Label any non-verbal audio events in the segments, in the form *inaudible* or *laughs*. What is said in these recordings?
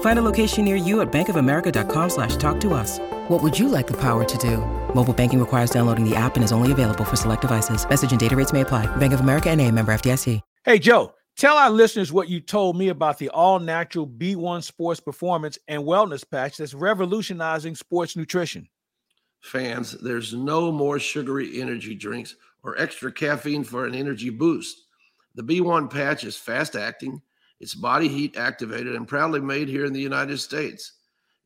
Find a location near you at bankofamerica.com slash talk to us. What would you like the power to do? Mobile banking requires downloading the app and is only available for select devices. Message and data rates may apply. Bank of America and a member FDIC. Hey, Joe, tell our listeners what you told me about the all natural B1 Sports Performance and Wellness Patch that's revolutionizing sports nutrition. Fans, there's no more sugary energy drinks or extra caffeine for an energy boost. The B1 patch is fast acting, it's body heat activated, and proudly made here in the United States.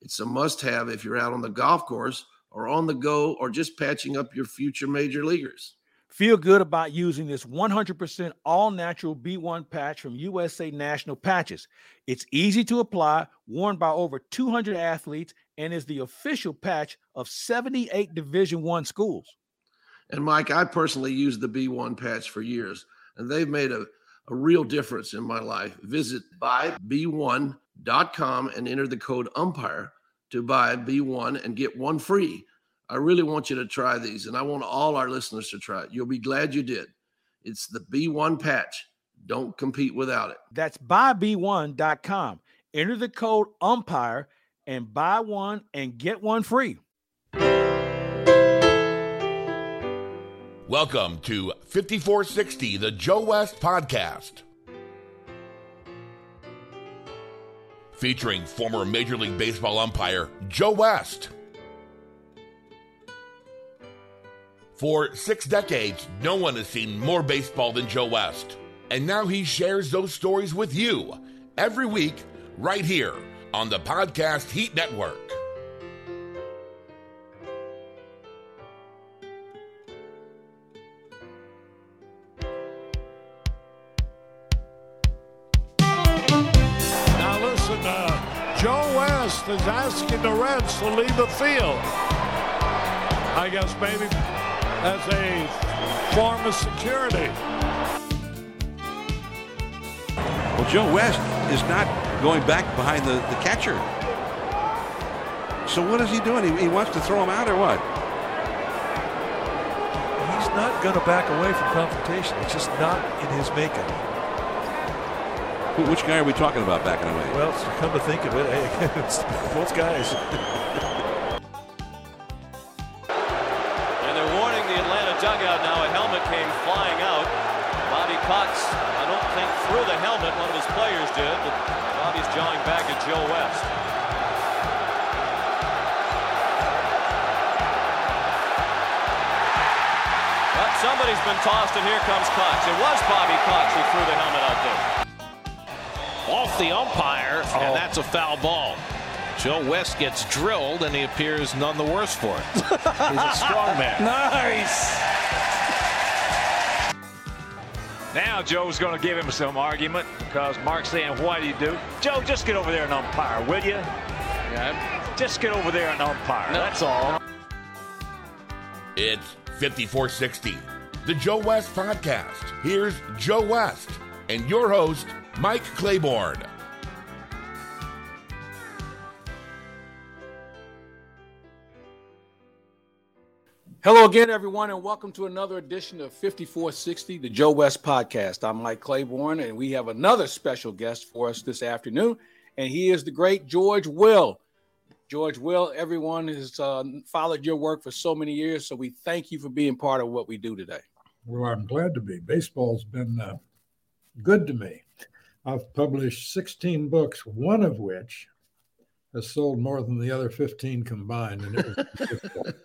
It's a must have if you're out on the golf course or on the go or just patching up your future major leaguers. Feel good about using this 100% all natural B1 patch from USA Natural Patches. It's easy to apply, worn by over 200 athletes, and is the official patch of 78 Division 1 schools. And Mike, I personally used the B1 patch for years, and they've made a, a real difference in my life. Visit buyb1.com and enter the code umpire to buy B1 and get one free. I really want you to try these, and I want all our listeners to try it. You'll be glad you did. It's the B1 patch. Don't compete without it. That's buyb1.com. Enter the code umpire and buy one and get one free. Welcome to 5460, the Joe West podcast. Featuring former Major League Baseball umpire Joe West. For six decades, no one has seen more baseball than Joe West. And now he shares those stories with you every week, right here on the Podcast Heat Network. Is asking the Reds to leave the field. I guess maybe as a form of security. Well, Joe West is not going back behind the, the catcher. So what is he doing? He, he wants to throw him out or what? He's not going to back away from confrontation. It's just not in his makeup. Who- Which guy are we talking about backing away? Well, *laughs* come to think of it, hey, *laughs* it's both guys. And they're warning the Atlanta dugout now. A helmet came flying out. Bobby Cox, I don't think threw the helmet. One of his players did, but Bobby's jawing back at Joe West. But somebody's been tossed, and here comes Cox. It was Bobby Cox who threw the helmet out there. Off the umpire, Oh. and that's a foul ball. Joe West gets drilled, and he appears none the worse for it. He's a strong man. *laughs* Nice. Now Joe's going to give him some argument because Mark's saying, "Why do you do?" Joe, just get over there and umpire, will you? Yeah. Just get over there and umpire. That's all. It's 5460, the Joe West podcast. Here's Joe West and your host, Mike Claiborne. Hello again, everyone, and welcome to another edition of 5460, the Joe West podcast. I'm Mike Claiborne, and we have another special guest for us this afternoon, and he is the great George Will. George Will, everyone has uh, followed your work for so many years, so we thank you for being part of what we do today. Well, I'm glad to be. Baseball's been uh, good to me. I've published 16 books, one of which has sold more than the other 15 combined, and it was *laughs*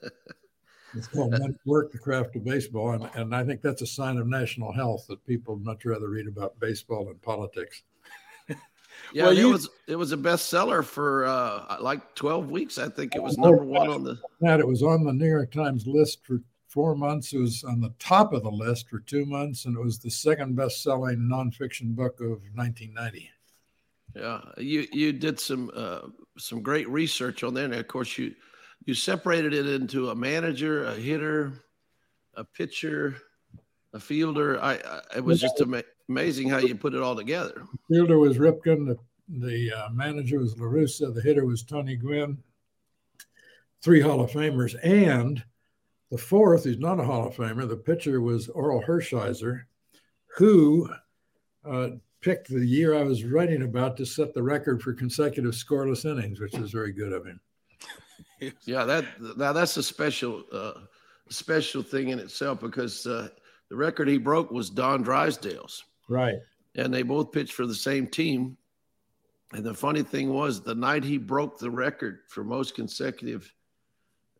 It's called Work, the Craft of Baseball. And, and I think that's a sign of national health that people much rather read about baseball than politics. *laughs* Yeah, well, it was it was a bestseller for uh, like twelve weeks. I think it was number one on the. That it was on the New York Times list for four months. It was on the top of the list for two months, and it was the second best-selling nonfiction book of 1990. Yeah, you you did some uh, some great research on there, and of course you you separated it into a manager, a hitter, a pitcher, a fielder. I, I it was just ama- amazing how you put it all together. Fielder was Ripken. The, the uh, manager was La Russa. The hitter was Tony Gwynn. Three Hall of Famers, and the fourth, he's not a Hall of Famer. The pitcher was Orel Hershiser, who uh, picked the year I was writing about to set the record for consecutive scoreless innings, which was very good of him. *laughs* yeah, that now that's a special uh, special thing in itself because uh, the record he broke was Don Drysdale's. Right. And they both pitched for the same team. And the funny thing was, the night he broke the record for most consecutive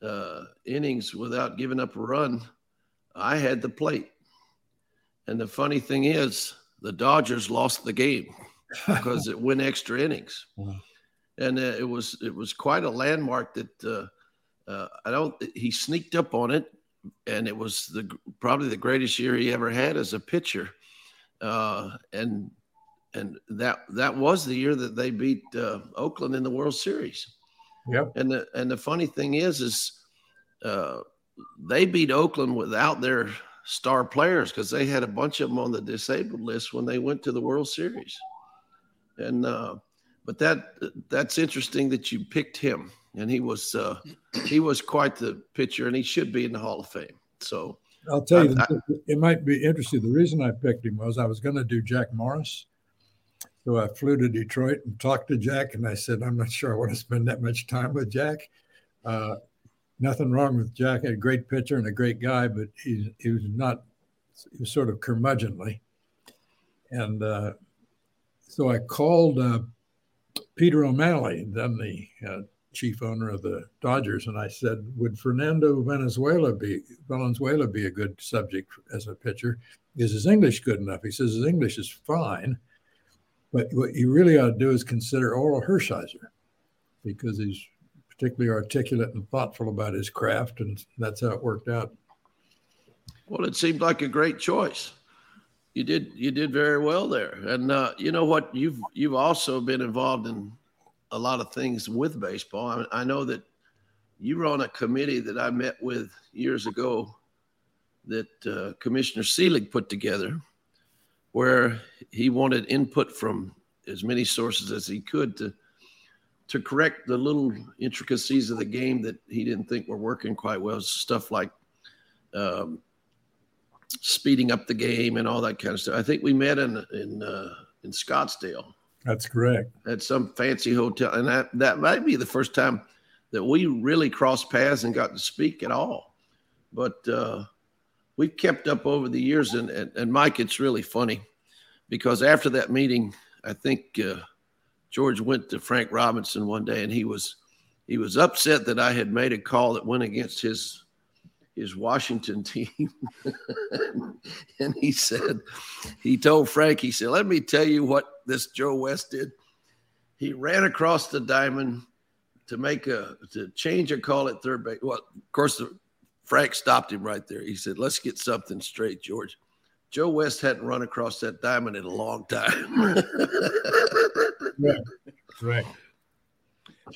uh, innings without giving up a run, I had the plate. And the funny thing is, the Dodgers lost the game *laughs* because it went extra innings. And uh, it was it was quite a landmark that uh, uh, I don't. He sneaked up on it, and it was the probably the greatest year he ever had as a pitcher, uh, and and that that was the year that they beat uh, Oakland in the World Series. Yep. And the and the funny thing is, is uh, they beat Oakland without their star players because they had a bunch of them on the disabled list when they went to the World Series, and uh, but that that's interesting that you picked him, and he was uh, he was quite the pitcher, and he should be in the Hall of Fame. So I'll tell you, I, I, it might be interesting. The reason I picked him was I was going to do Jack Morris. So I flew to Detroit and talked to Jack, and I said, I'm not sure I want to spend that much time with Jack. Uh, nothing wrong with Jack, a great pitcher and a great guy, but he, he was not, he was sort of curmudgeonly. And uh, so I called uh, Peter O'Malley, then the uh, chief owner of the Dodgers, and I said, "Would Fernando Venezuela be Valenzuela be a good subject as a pitcher? Is his English good enough?" He says his English is fine, but what you really ought to do is consider Orel Hershiser because he's particularly articulate and thoughtful about his craft, and that's how it worked out. Well, it seemed like a great choice you did you did very well there. And uh, you know what? You've you've also been involved in a lot of things with baseball. I, I know that you were on a committee that I met with years ago that uh, Commissioner Selig put together, where he wanted input from as many sources as he could to to correct the little intricacies of the game that he didn't think were working quite well. Stuff like um, speeding up the game and all that kind of stuff. I think we met in in uh, in Scottsdale. That's correct. At some fancy hotel, and that that might be the first time that we really crossed paths and got to speak at all. But uh, we've kept up over the years, and, and and Mike, it's really funny because after that meeting, I think uh, George went to Frank Robinson one day, and he was he was upset that I had made a call that went against his his Washington *laughs* team. and he said, he told Frank, he said, let me tell you what this Joe West did. He ran across the diamond to make a, to change a call at third base. Well, of course, Frank stopped him right there. He said, let's get something straight, George. Joe West hadn't run across that diamond in a long time. *laughs* right. Right.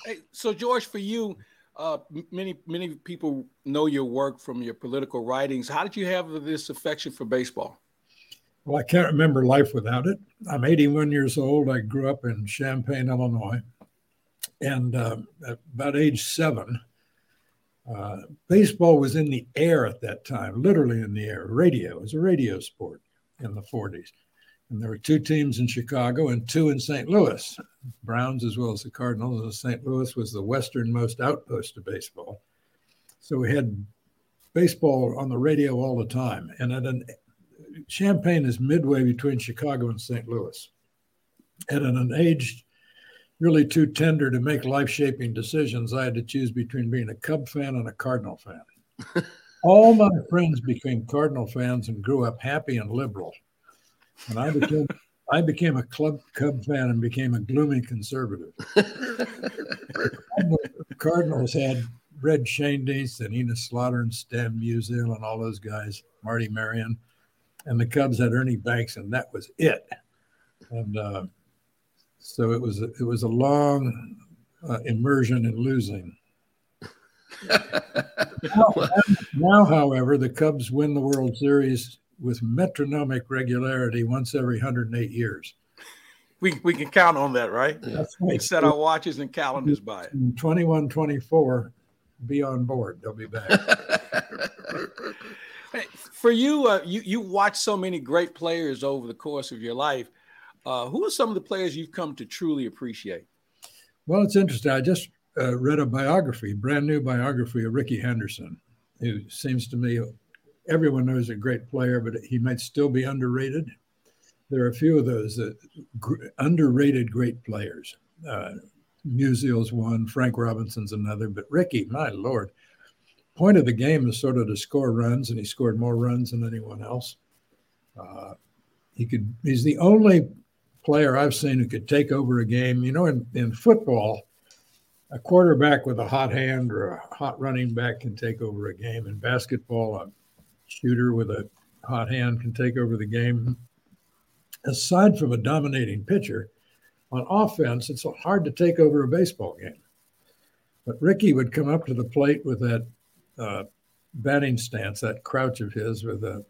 Hey, so George, for you, uh, many many people know your work from your political writings. How did you have this affection for baseball? Well, I can't remember life without it. I'm 81 years old. I grew up in Champaign, Illinois, and uh, at about age seven, Uh, baseball was in the air at that time, literally in the air. Radio was a radio sport in the 40s. And there were two teams in Chicago and two in St. Louis, Browns as well as the Cardinals. And St. Louis was the westernmost outpost of baseball. So we had baseball on the radio all the time. And at an Champaign is midway between Chicago and St. Louis. And at an age really too tender to make life shaping decisions, I had to choose between being a Cub fan and a Cardinal fan. *laughs* All my friends became Cardinal fans and grew up happy and liberal. And I became I became a club Cub fan and became a gloomy conservative. *laughs* Cardinals had Red Schoendienst and Enos Slaughter and Stan Musial and all those guys, Marty Marion, and the Cubs had Ernie Banks, and that was it. And uh, so it was it was a long uh, immersion in losing. *laughs* now, now, however, the Cubs win the World Series with metronomic regularity once every 108 years. We, we can count on that, right? That's right. We set our watches and calendars by it. 21 24, be on board. They'll be back. *laughs* hey, for you, uh, you, you watch so many great players over the course of your life. Uh, who are some of the players you've come to truly appreciate? Well, it's interesting. I just uh, read a biography, brand new biography of Rickey Henderson, who seems to me everyone knows a great player, but he might still be underrated. There are a few of those that, gr- underrated great players. Uh, Musial's one, Frank Robinson's another, but Rickey, my lord, point of the game is sort of to score runs, and he scored more runs than anyone else. Uh, he could. He's the only player I've seen who could take over a game. You know, in, in football, a quarterback with a hot hand or a hot running back can take over a game. In basketball, a shooter with a hot hand can take over the game. Aside from a dominating pitcher, on offense, it's hard to take over a baseball game. But Rickey would come up to the plate with that uh, batting stance, that crouch of his, with a,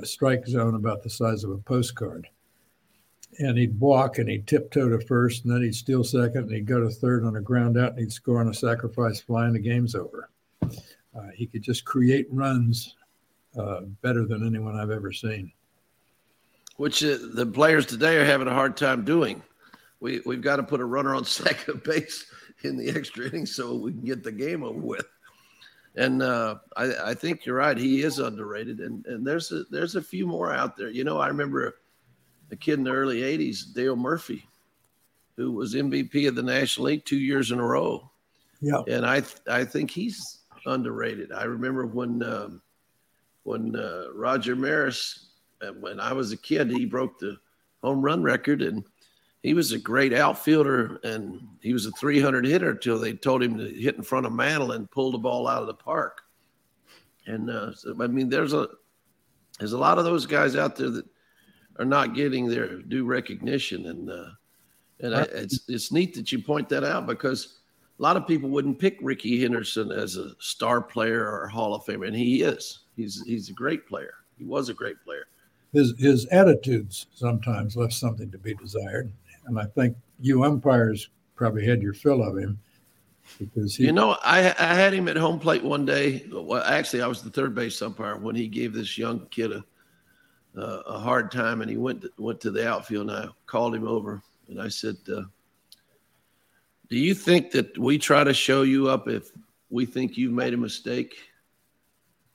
a strike zone about the size of a postcard and he'd walk and he'd tiptoe to first, and then he'd steal second, and he'd go to third on a ground out, and he'd score on a sacrifice fly, and the game's over. Uh, he could just create runs uh, better than anyone I've ever seen. Which uh, the players today are having a hard time doing. We, we've got to put a runner on *laughs* second base in the extra innings so we can get the game over with. And uh, I, I think you're right. He is underrated, and, and there's a, there's a few more out there. You know, I remember a kid in the early 80s, Dale Murphy, who was MVP of the National League two years in a row. Yeah. And I I think he's underrated. I remember when um, when uh, Roger Maris, uh, when I was a kid, he broke the home run record, and he was a great outfielder, and he was a 300 hitter until they told him to hit in front of Mantle and pull the ball out of the park. And uh, so, I mean, there's a there's a lot of those guys out there that are not getting their due recognition, and uh, and I, it's it's neat that you point that out because a lot of people wouldn't pick Rickey Henderson as a star player or Hall of Famer, and he is. He's he's a great player. He was a great player. His his attitudes sometimes left something to be desired, and I think you umpires probably had your fill of him because he, you know I I had him at home plate one day. Well, actually, I was the third base umpire when he gave this young kid a uh, a hard time, and he went to, went to the outfield. And I called him over, and I said, uh, "Do you think that we try to show you up if we think you've made a mistake?"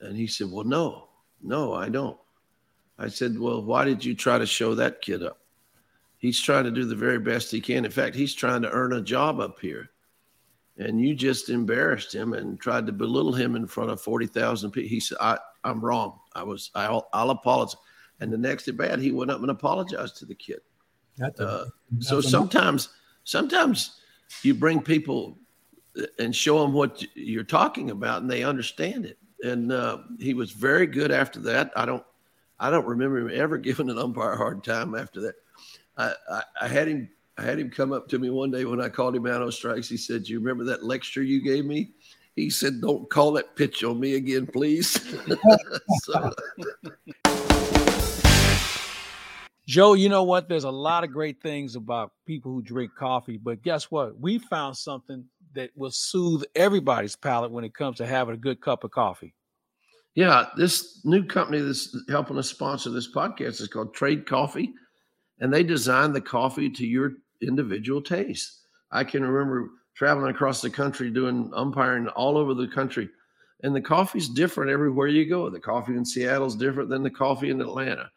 And he said, "Well, no, no, I don't." I said, "Well, why did you try to show that kid up? He's trying to do the very best he can. In fact, he's trying to earn a job up here." And you just embarrassed him and tried to belittle him in front of 40,000 people. He said, I, I'm wrong. I was, I'll, I'll apologize. And the next at bat, he went up and apologized to the kid. Uh, so sometimes, sometimes you bring people and show them what you're talking about, and they understand it. And uh, he was very good after that. I don't, I don't remember him ever *laughs* giving an umpire a hard time after that. I, I, I had him, I had him come up to me one day when I called him out on strikes. He said, "Do you remember that lecture you gave me?" He said, "Don't call that pitch on me again, please." *laughs* so, *laughs* Joe, you know what? There's a lot of great things about people who drink coffee, but guess what? We found something that will soothe everybody's palate when it comes to having a good cup of coffee. Yeah, this new company that's helping us sponsor this podcast is called Trade Coffee, and they design the coffee to your individual taste. I can remember traveling across the country doing umpiring all over the country, and the coffee's different everywhere you go. The coffee in Seattle is different than the coffee in Atlanta.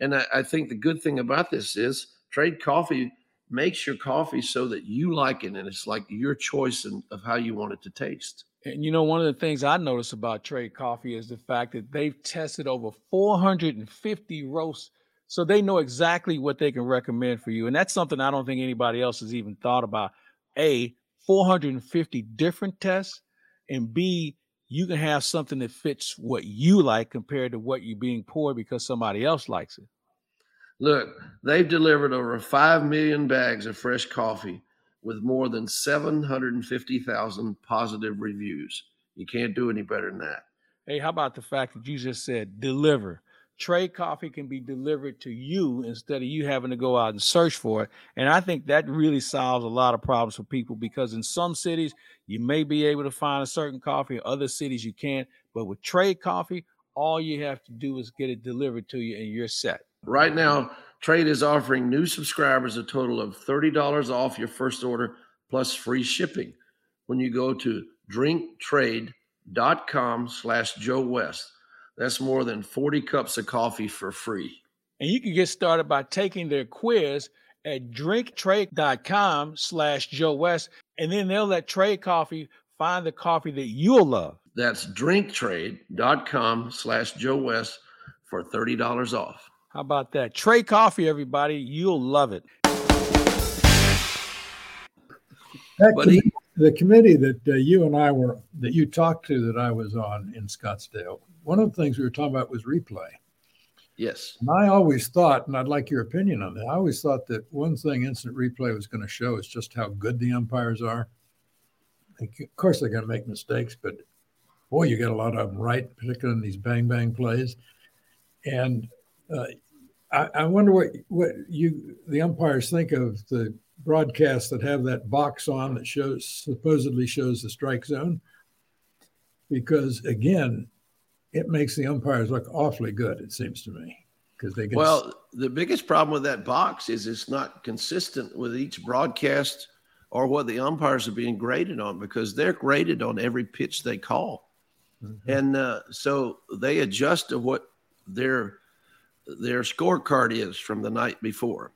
And I, I think the good thing about this is Trade Coffee makes your coffee so that you like it and it's like your choice in, of how you want it to taste. And you know, one of the things I notice about Trade Coffee is the fact that they've tested over 450 roasts. So they know exactly what they can recommend for you. And that's something I don't think anybody else has even thought about. A, 450 different tests, and B, you can have something that fits what you like compared to what you're being poured because somebody else likes it. Look, they've delivered over 5 million bags of fresh coffee with more than 750,000 positive reviews. You can't do any better than that. Hey, how about the fact that you just said deliver? Trade coffee can be delivered to you instead of you having to go out and search for it. And I think that really solves a lot of problems for people because in some cities, you may be able to find a certain coffee, in other cities, you can't. But with trade coffee, all you have to do is get it delivered to you and you're set. Right now, Trade is offering new subscribers a total of $30 off your first order plus free shipping when you go to drinktrade.com slash Joe West. That's more than 40 cups of coffee for free. And you can get started by taking their quiz at drinktrade.com slash Joe West. And then they'll let Trade Coffee find the coffee that you'll love. That's drinktrade.com slash Joe West for $30 off. How about that? Trade Coffee, everybody. You'll love it. That committee, the committee that uh, you and I were, that you talked to that I was on in Scottsdale, one of the things we were talking about was replay. Yes. And I always thought, and I'd like your opinion on that, I always thought that one thing instant replay was going to show is just how good the umpires are. Of course, they're going to make mistakes, but boy, you get a lot of them right, particularly in these bang bang plays. And uh, I, I wonder what what you the umpires think of the broadcasts that have that box on that shows supposedly shows the strike zone, because again, it makes the umpires look awfully good. It seems to me because they get well. The biggest problem with that box is it's not consistent with each broadcast or what the umpires are being graded on because they're graded on every pitch they call, mm-hmm. and uh, so they adjust to what their their scorecard is from the night before,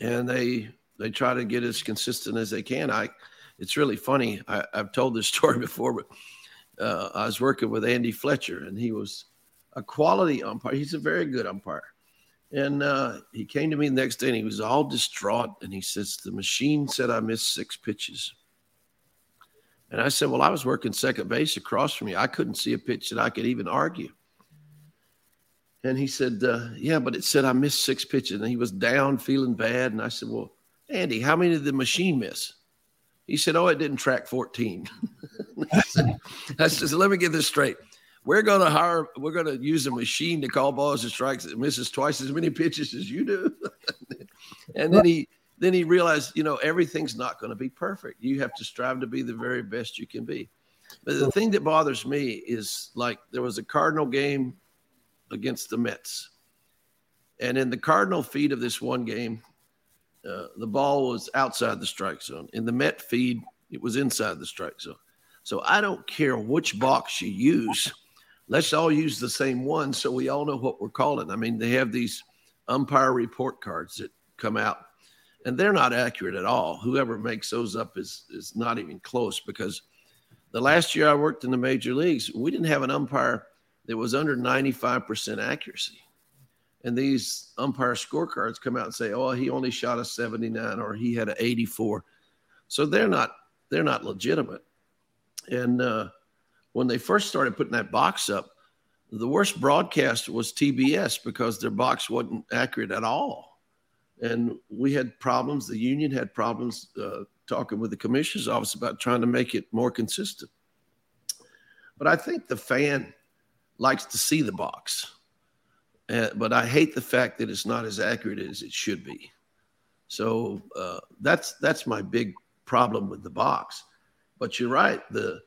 and they they try to get as consistent as they can. I, it's really funny. I, I, have told this *laughs* story before, but uh, I was working with Andy Fletcher, and he was a quality umpire. He's a very good umpire. And uh, he came to me the next day and he was all distraught. And he says, The machine said I missed six pitches. And I said, Well, I was working second base across from you. I couldn't see a pitch that I could even argue. And he said, uh, Yeah, but it said I missed six pitches. And he was down, feeling bad. And I said, Well, Andy, how many did the machine miss? He said, Oh, it didn't track 14. *laughs* I, said, I said, Let me get this straight. We're going to hire, we're going to use a machine to call balls and strikes that misses twice as many pitches as you do. *laughs* and then he, then he realized, you know, everything's not going to be perfect. You have to strive to be the very best you can be. But the thing that bothers me is like there was a Cardinal game against the Mets. And in the Cardinal feed of this one game, uh, the ball was outside the strike zone. In the Met feed, it was inside the strike zone. So I don't care which box you use. Let's all use the same one so we all know what we're calling. I mean, they have these umpire report cards that come out, and they're not accurate at all. Whoever makes those up is is not even close because the last year I worked in the major leagues, we didn't have an umpire that was under 95% accuracy and these umpire scorecards come out and say, "Oh, he only shot a 79 or he had an 84." So they're not they're not legitimate. And uh, when they first started putting that box up, the worst broadcast was TBS because their box wasn't accurate at all. And we had problems. The union had problems uh, talking with the commissioner's office about trying to make it more consistent. But I think the fan likes to see the box uh, but I hate the fact that it's not as accurate as it should be. So uh, that's that's my big problem with the box. but you're right. The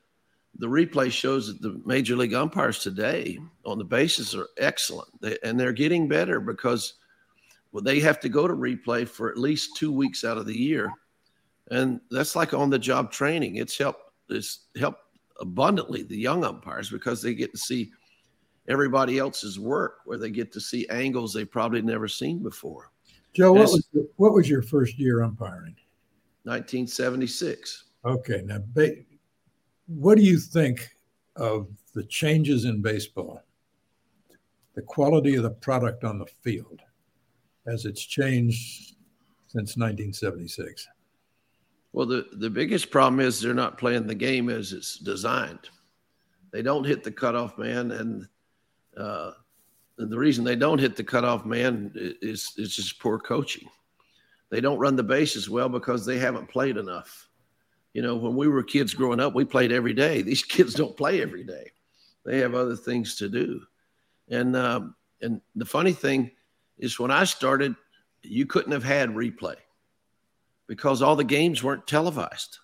the replay shows that the major league umpires today on the bases are excellent, they, and they're getting better because well, they have to go to replay for at least two weeks out of the year, and that's like on the job training. It's helped. It's helped abundantly the young umpires because they get to see everybody else's work, where they get to see angles they've probably never seen before. Joe, what was, what was your first year umpiring? 1976. Okay, now what do you think of the changes in baseball, the quality of the product on the field, as it's changed since 1976? Well, the, the biggest problem is they're not playing the game as it's designed. They don't hit the cutoff man, and, uh, the reason they don't hit the cutoff man is, it's just poor coaching. They don't run the bases well because they haven't played enough. You know, when we were kids growing up, we played every day. *laughs* These kids don't play every day; they have other things to do. And um, and the funny thing is, when I started, you couldn't have had replay because all the games weren't televised.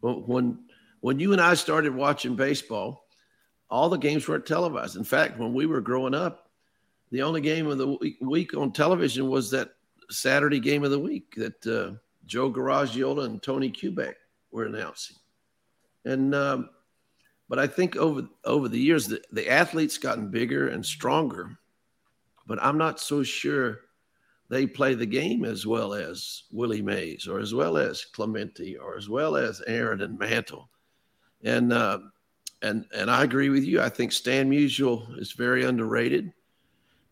When when you and I started watching baseball, all the games weren't televised. In fact, when we were growing up, the only game of the week on television was that Saturday game of the week that uh, Joe Garagiola and Tony Kubek were announcing. And um, but I think over over the years the, the athletes gotten bigger and stronger, but I'm not so sure they play the game as well as Willie Mays or as well as Clemente or as well as Aaron and Mantle. And uh, and and I agree with you. I think Stan Musial is very underrated,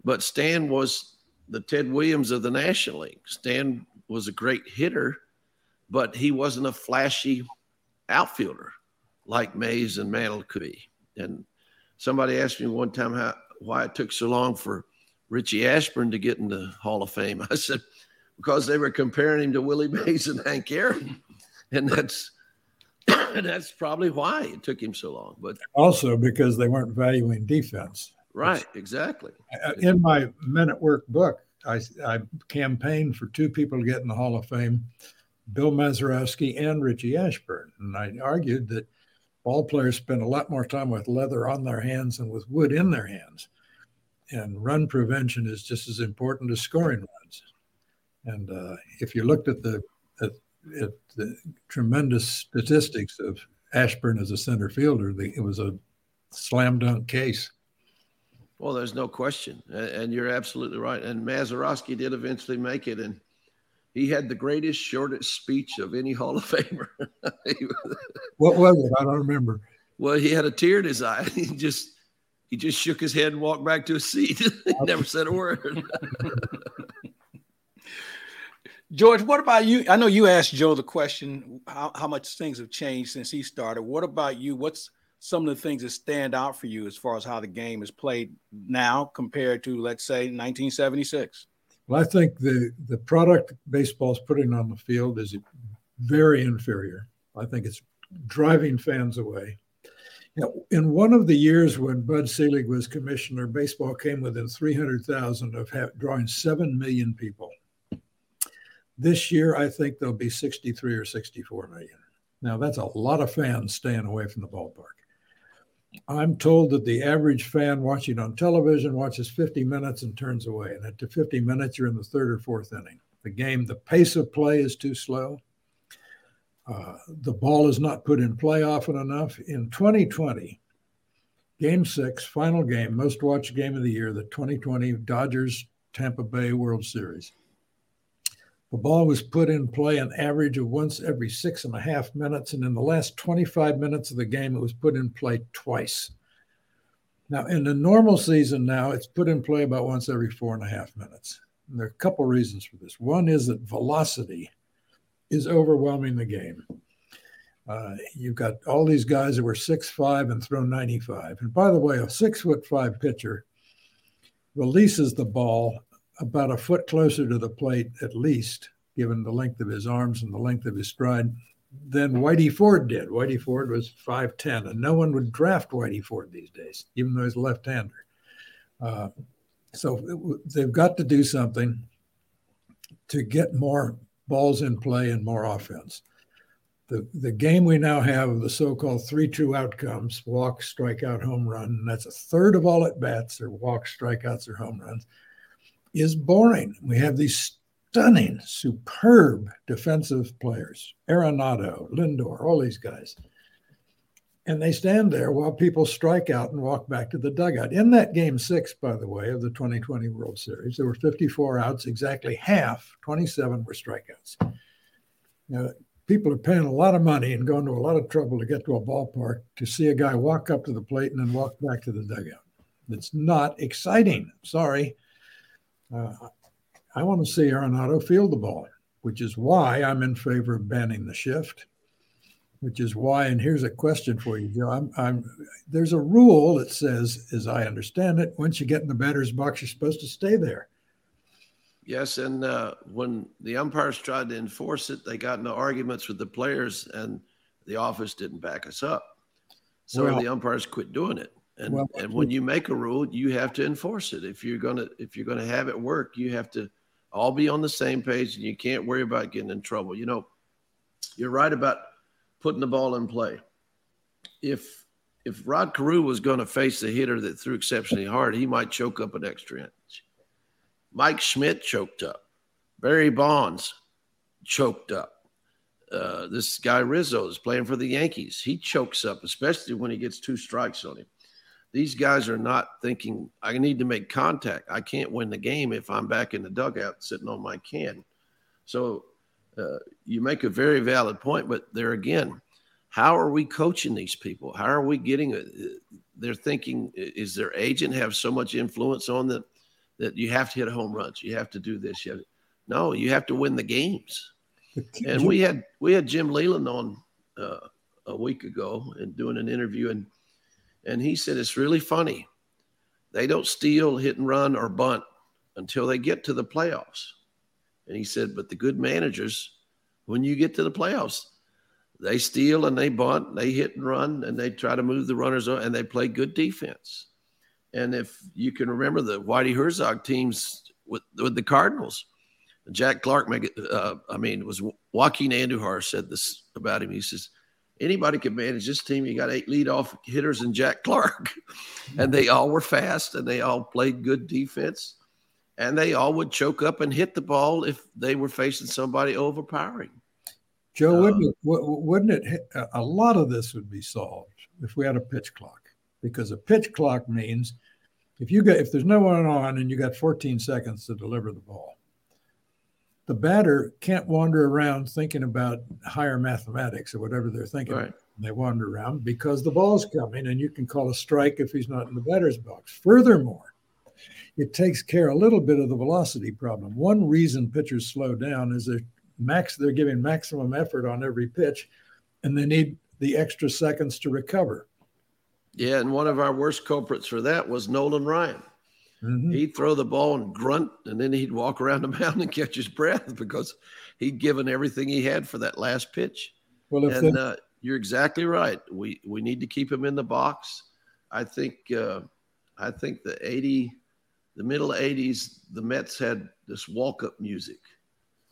but Stan was the Ted Williams of the National League. Stan was a great hitter, but he wasn't a flashy outfielder like Mays and Mantle could be. And somebody asked me one time how why it took so long for Richie Ashburn to get in the Hall of Fame. *laughs* I said because they were comparing him to Willie Mays and Hank Aaron, *laughs* and that's and *coughs* that's probably why it took him so long. But also because they weren't valuing defense. Right, exactly. In my Men at Work book, I, I campaigned for two people to get in the Hall of Fame Bill Mazeroski and Richie Ashburn. And I argued that ball players spend a lot more time with leather on their hands than with wood in their hands. And run prevention is just as important as scoring runs. And uh, if you looked at the, at, the tremendous statistics of Ashburn as a center fielder, the, it was a slam dunk case. Well, there's no question. And you're absolutely right. And Mazeroski did eventually make it. And he had the greatest, shortest speech of any *laughs* Hall of Famer. *laughs* what was it? I don't remember. Well, he had a tear in his eye. *laughs* He just he just shook his head and walked back to his seat. he never said a word. George, what about you? I know you asked Joe the question how, how much things have changed since he started. What about you? What's some of the things that stand out for you as far as how the game is played now compared to, let's say, 1976? Well, I think the the product baseball's putting on the field is very inferior. I think it's driving fans away. You know, in one of the years when Bud Selig was commissioner, baseball came within 300,000 of ha- drawing 7 million people. This year, I think there'll be 63 or 64 million. Now, that's a lot of fans staying away from the ballpark. I'm told that the average fan watching on television watches 50 minutes and turns away. And at 50 minutes, you're in the third or fourth inning. The game, the pace of play is too slow. Uh, the ball is not put in play often enough. In 2020, game six, final game, most watched game of the year, the 2020 Dodgers Tampa Bay World Series. The ball was put in play an average of once every six and a half minutes. And in the last 25 minutes of the game, it was put in play twice. Now, in the normal season, now it's put in play about once every four and a half minutes. And there are a couple reasons for this. One is that velocity is overwhelming the game. Uh, you've got all these guys that were six five and throw 95. And by the way, a six foot five pitcher releases the ball about a foot closer to the plate, at least, given the length of his arms and the length of his stride, than Whitey Ford did. Whitey Ford was 5'10, and no one would draft Whitey Ford these days, even though he's a left hander. Uh, so they've got to do something to get more balls in play and more offense. the, the game we now have, of the so-called three true outcomes, walk, strikeout, home run, and that's a third of all at bats are walks, strikeouts, or home runs, is boring. We have these stunning, superb defensive players, Arenado, Lindor, all these guys. And they stand there while people strike out and walk back to the dugout. In that game six, by the way, of the 2020 World Series, there were 54 outs, exactly half, 27 were strikeouts. Now, people are paying a lot of money and going to a lot of trouble to get to a ballpark to see a guy walk up to the plate and then walk back to the dugout. It's not exciting. Sorry. Uh, I want to see Arenado field the ball, which is why I'm in favor of banning the shift. Which is why, and here's a question for you, Joe. I'm, I'm, there's a rule that says, as I understand it, once you get in the batter's box, you're supposed to stay there. Yes, and uh, when the umpires tried to enforce it, they got into arguments with the players, and the office didn't back us up. So well, the umpires quit doing it. And well, and when you make a rule, you have to enforce it. If you're gonna if you're gonna have it work, you have to all be on the same page, and you can't worry about getting in trouble. You know, you're right about putting the ball in play. If if Rod Carew was going to face the hitter that threw exceptionally hard, he might choke up an extra inch. Mike Schmidt choked up. Barry Bonds choked up. Uh, this guy Rizzo is playing for the Yankees. He chokes up, especially when he gets two strikes on him. These guys are not thinking, I need to make contact. I can't win the game if I'm back in the dugout sitting on my can. So uh, you make a very valid point, but there again, how are we coaching these people? How are we getting it? They're thinking, is their agent have so much influence on them that you have to hit home runs? You have to do this. You no, you have to win the games. *laughs* And we had we had Jim Leyland on uh, a week ago and doing an interview, and and he said it's really funny. They don't steal, hit and run, or bunt until they get to the playoffs. And he said, but the good managers, when you get to the playoffs, they steal and they bunt, they hit and run, and they try to move the runners on, and they play good defense. And if you can remember the Whitey Herzog teams with, with the Cardinals, Jack Clark, uh, I mean, it was Joaquin Andujar said this about him. He says, anybody can manage this team. You got eight leadoff hitters and Jack Clark, *laughs* and they all were fast and they all played good defense and they all would choke up and hit the ball if they were facing somebody overpowering. Joe, uh, wouldn't it, wouldn't it? A lot of this would be solved if we had a pitch clock, because a pitch clock means if you get if there's no one on and you got 14 seconds to deliver the ball, the batter can't wander around thinking about higher mathematics or whatever they're thinking. Right. They wander around because the ball's coming, and you can call a strike if he's not in the batter's box. Furthermore, it takes care a little bit of the velocity problem. One reason pitchers slow down is they're max they're giving maximum effort on every pitch, and they need the extra seconds to recover. Yeah, and one of our worst culprits for that was Nolan Ryan. Mm-hmm. He'd throw the ball and grunt, and then he'd walk around the mound and catch his breath *laughs* because he'd given everything he had for that last pitch. Well, and uh, you're exactly right. We we need to keep him in the box. I think uh, I think the 80 the middle 80s, the Mets had this walk up music,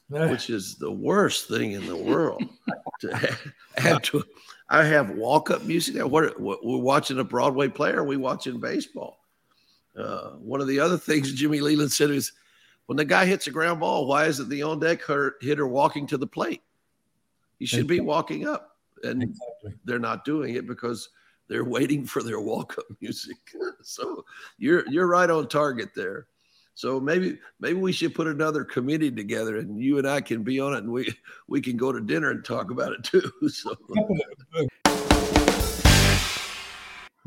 which is the worst thing in the *laughs* world. to have to, I have walk up music. What, what, we're watching a Broadway player, we watching baseball. Uh, one of the other things *laughs* Jimmy Leyland said is when the guy hits a ground ball, why isn't the on deck hitter walking to the plate? He should be walking up. And exactly. they're not doing it because they're waiting for their walk-up *laughs* music. *laughs* so you're you're right on target there. So maybe maybe we should put another committee together, and you and I can be on it, and we we can go to dinner and talk about it too. So.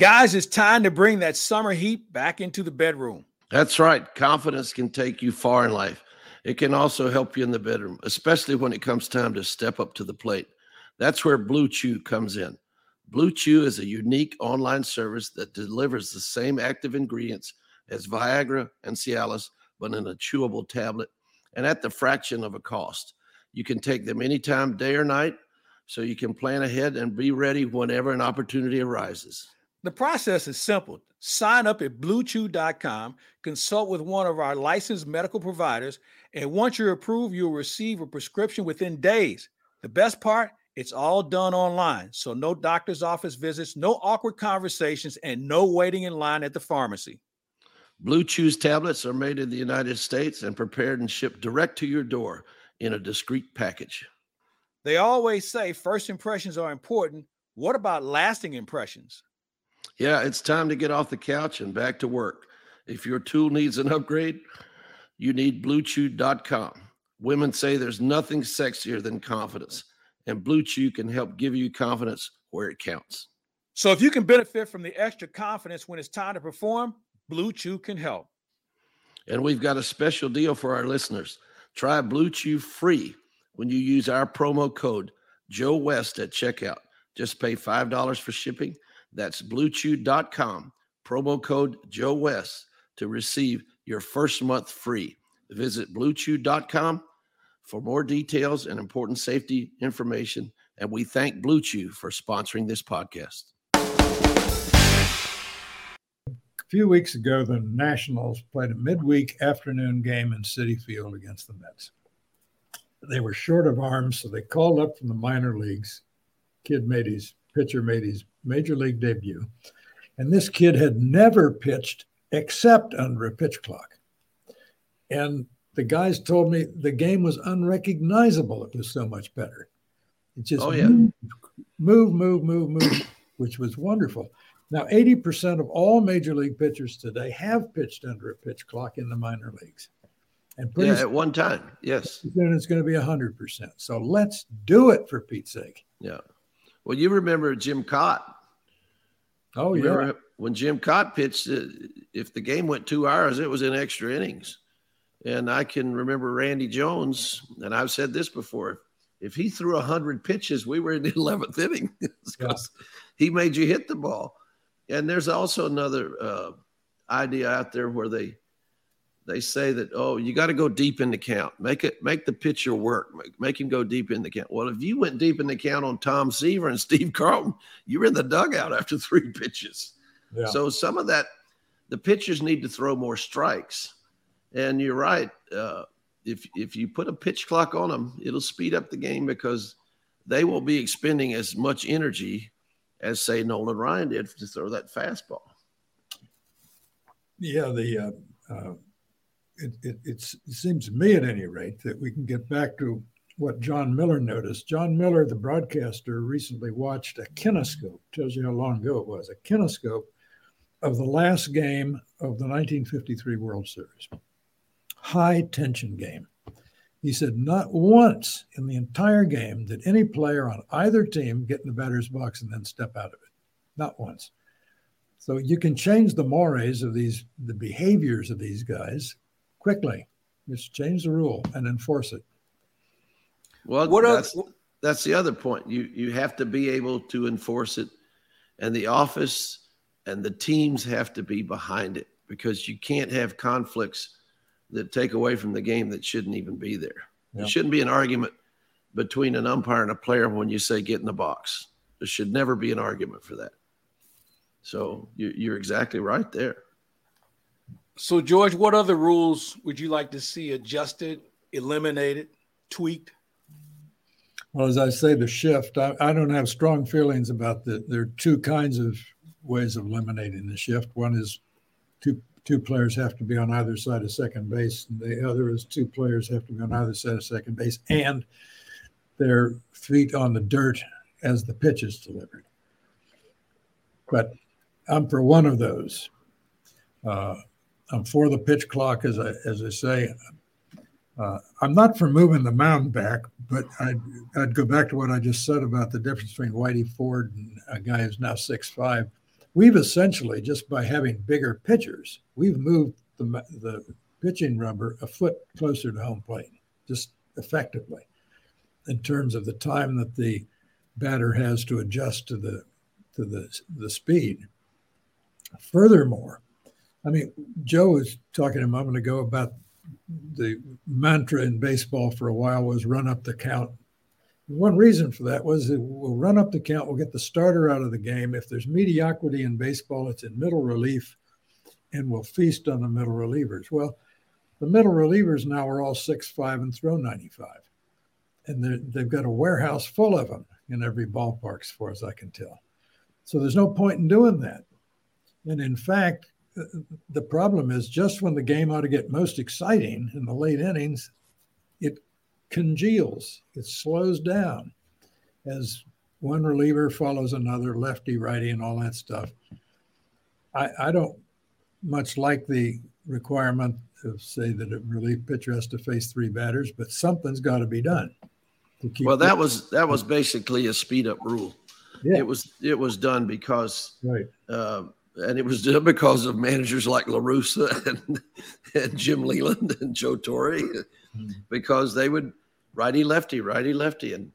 Guys, it's time to bring that summer heat back into the bedroom. That's right. Confidence can take you far in life. It can also help you in the bedroom, especially when it comes time to step up to the plate. That's where Blue Chew comes in. Blue Chew is a unique online service that delivers the same active ingredients as Viagra and Cialis, but in a chewable tablet and at the fraction of a cost. You can take them anytime, day or night, so you can plan ahead and be ready whenever an opportunity arises. The process is simple. Sign up at bluechew.com, consult with one of our licensed medical providers, and once you're approved, you'll receive a prescription within days. The best part, It's all done online, so no doctor's office visits, no awkward conversations, and no waiting in line at the pharmacy. Blue Chews tablets are made in the United States and prepared and shipped direct to your door in a discreet package. They always say first impressions are important. What about lasting impressions? Yeah, it's time to get off the couch and back to work. If your tool needs an upgrade, you need BlueChew.com. Women say there's nothing sexier than confidence, and Blue Chew can help give you confidence where it counts. So if you can benefit from the extra confidence when it's time to perform, Blue Chew can help. And we've got a special deal for our listeners. Try Blue Chew free when you use our promo code Joe West at checkout. Just pay $5 for shipping. That's bluechew.com, promo code Joe West to receive your first month free. Visit bluechew.com for more details and important safety information. And we thank Blue Chew for sponsoring this podcast. A few weeks ago, the Nationals played a midweek afternoon game in Citi Field against the Mets. They were short of arms, so they called up from the minor leagues. Kid made his pitcher made his major league debut, and this kid had never pitched except under a pitch clock. And the guys told me the game was unrecognizable. It was so much better. It just oh, yeah. move, move, move, move, move, which was wonderful. Now, 80% of all major league pitchers today have pitched under a pitch clock in the minor leagues. And pretty yeah, at one time, yes. Then it's going to be 100%. So let's do it for Pete's sake. Yeah. Well, you remember Jim Kaat. Oh, yeah. When Jim Kaat pitched, uh, if the game went two hours, it was in extra innings. And I can remember Randy Jones, and I've said this before if he threw 100 pitches, we were in the *laughs* 11th inning *laughs* because yeah. he made you hit the ball. And there's also another uh, idea out there where they they say that oh you got to go deep in the count. Make it make the pitcher work. Make, make him go deep in the count. Well if you went deep in the count on tom seaver and *laughs* steve carlton you were in the dugout after three pitches. Yeah. so some of that the pitchers need to throw more strikes. And you're right uh, if if you put a pitch clock on them it'll speed up the game because they will be expending as much energy as say nolan ryan did to throw that fastball. Yeah the uh, uh it, it, it seems to me, at any rate, that we can get back to what Jon Miller noticed. Jon Miller, the broadcaster, recently watched a kinescope, tells you how long ago it was, a kinescope of the last game of the 1953 World Series. High tension game. He said, not once in the entire game did any player on either team get in the batter's box and then step out of it. Not once. So you can change the mores of these, the behaviors of these guys quickly. Just change the rule and enforce it. Well, what that's, that's the other point. You you have to be able to enforce it, and the office and the teams have to be behind it because you can't have conflicts that take away from the game that shouldn't even be there. Yeah. There shouldn't be an argument between an umpire and a player when you say get in the box. There should never be an argument for that. So you, you're exactly right there. So, George, what other rules would you like to see adjusted, eliminated, tweaked? Well, as I say, the shift, I, I don't have strong feelings about that. There are two kinds of ways of eliminating the shift. One is two two players have to be on either side of second base, and the other is two players have to be on either side of second base and their feet on the dirt as the pitch is delivered. But I'm for one of those. Uh, I'm for the pitch clock, as I as I say. Uh, I'm not for moving the mound back, but I'd, I'd go back to what I just said about the difference between Whitey Ford and a guy who's now six five. We've essentially just by having bigger pitchers, we've moved the the pitching rubber a foot closer to home plate, just effectively, in terms of the time that the batter has to adjust to the to the the speed. Furthermore, I mean, Joe was talking a moment ago about the mantra in baseball for a while was run up the count. One reason for that was that we'll run up the count, we'll get the starter out of the game. If there's mediocrity in baseball, it's in middle relief, and we'll feast on the middle relievers. Well, the middle relievers now are all six five and throw 95. and they've got a warehouse full of them in every ballpark, as far as I can tell. So there's no point in doing that. And in fact, the problem is just when the game ought to get most exciting in the late innings, it congeals, it slows down as one reliever follows another, lefty, righty, and all that stuff. I, I don't much like the requirement of say that a relief pitcher has to face three batters, but something's got to be done. well, that was that was basically a speed up rule. Yeah. It was it was done because right. Uh, and it was because of managers like La Russa *laughs* and, and Jim Leyland and Joe Torre, mm-hmm. because they would righty lefty righty lefty. And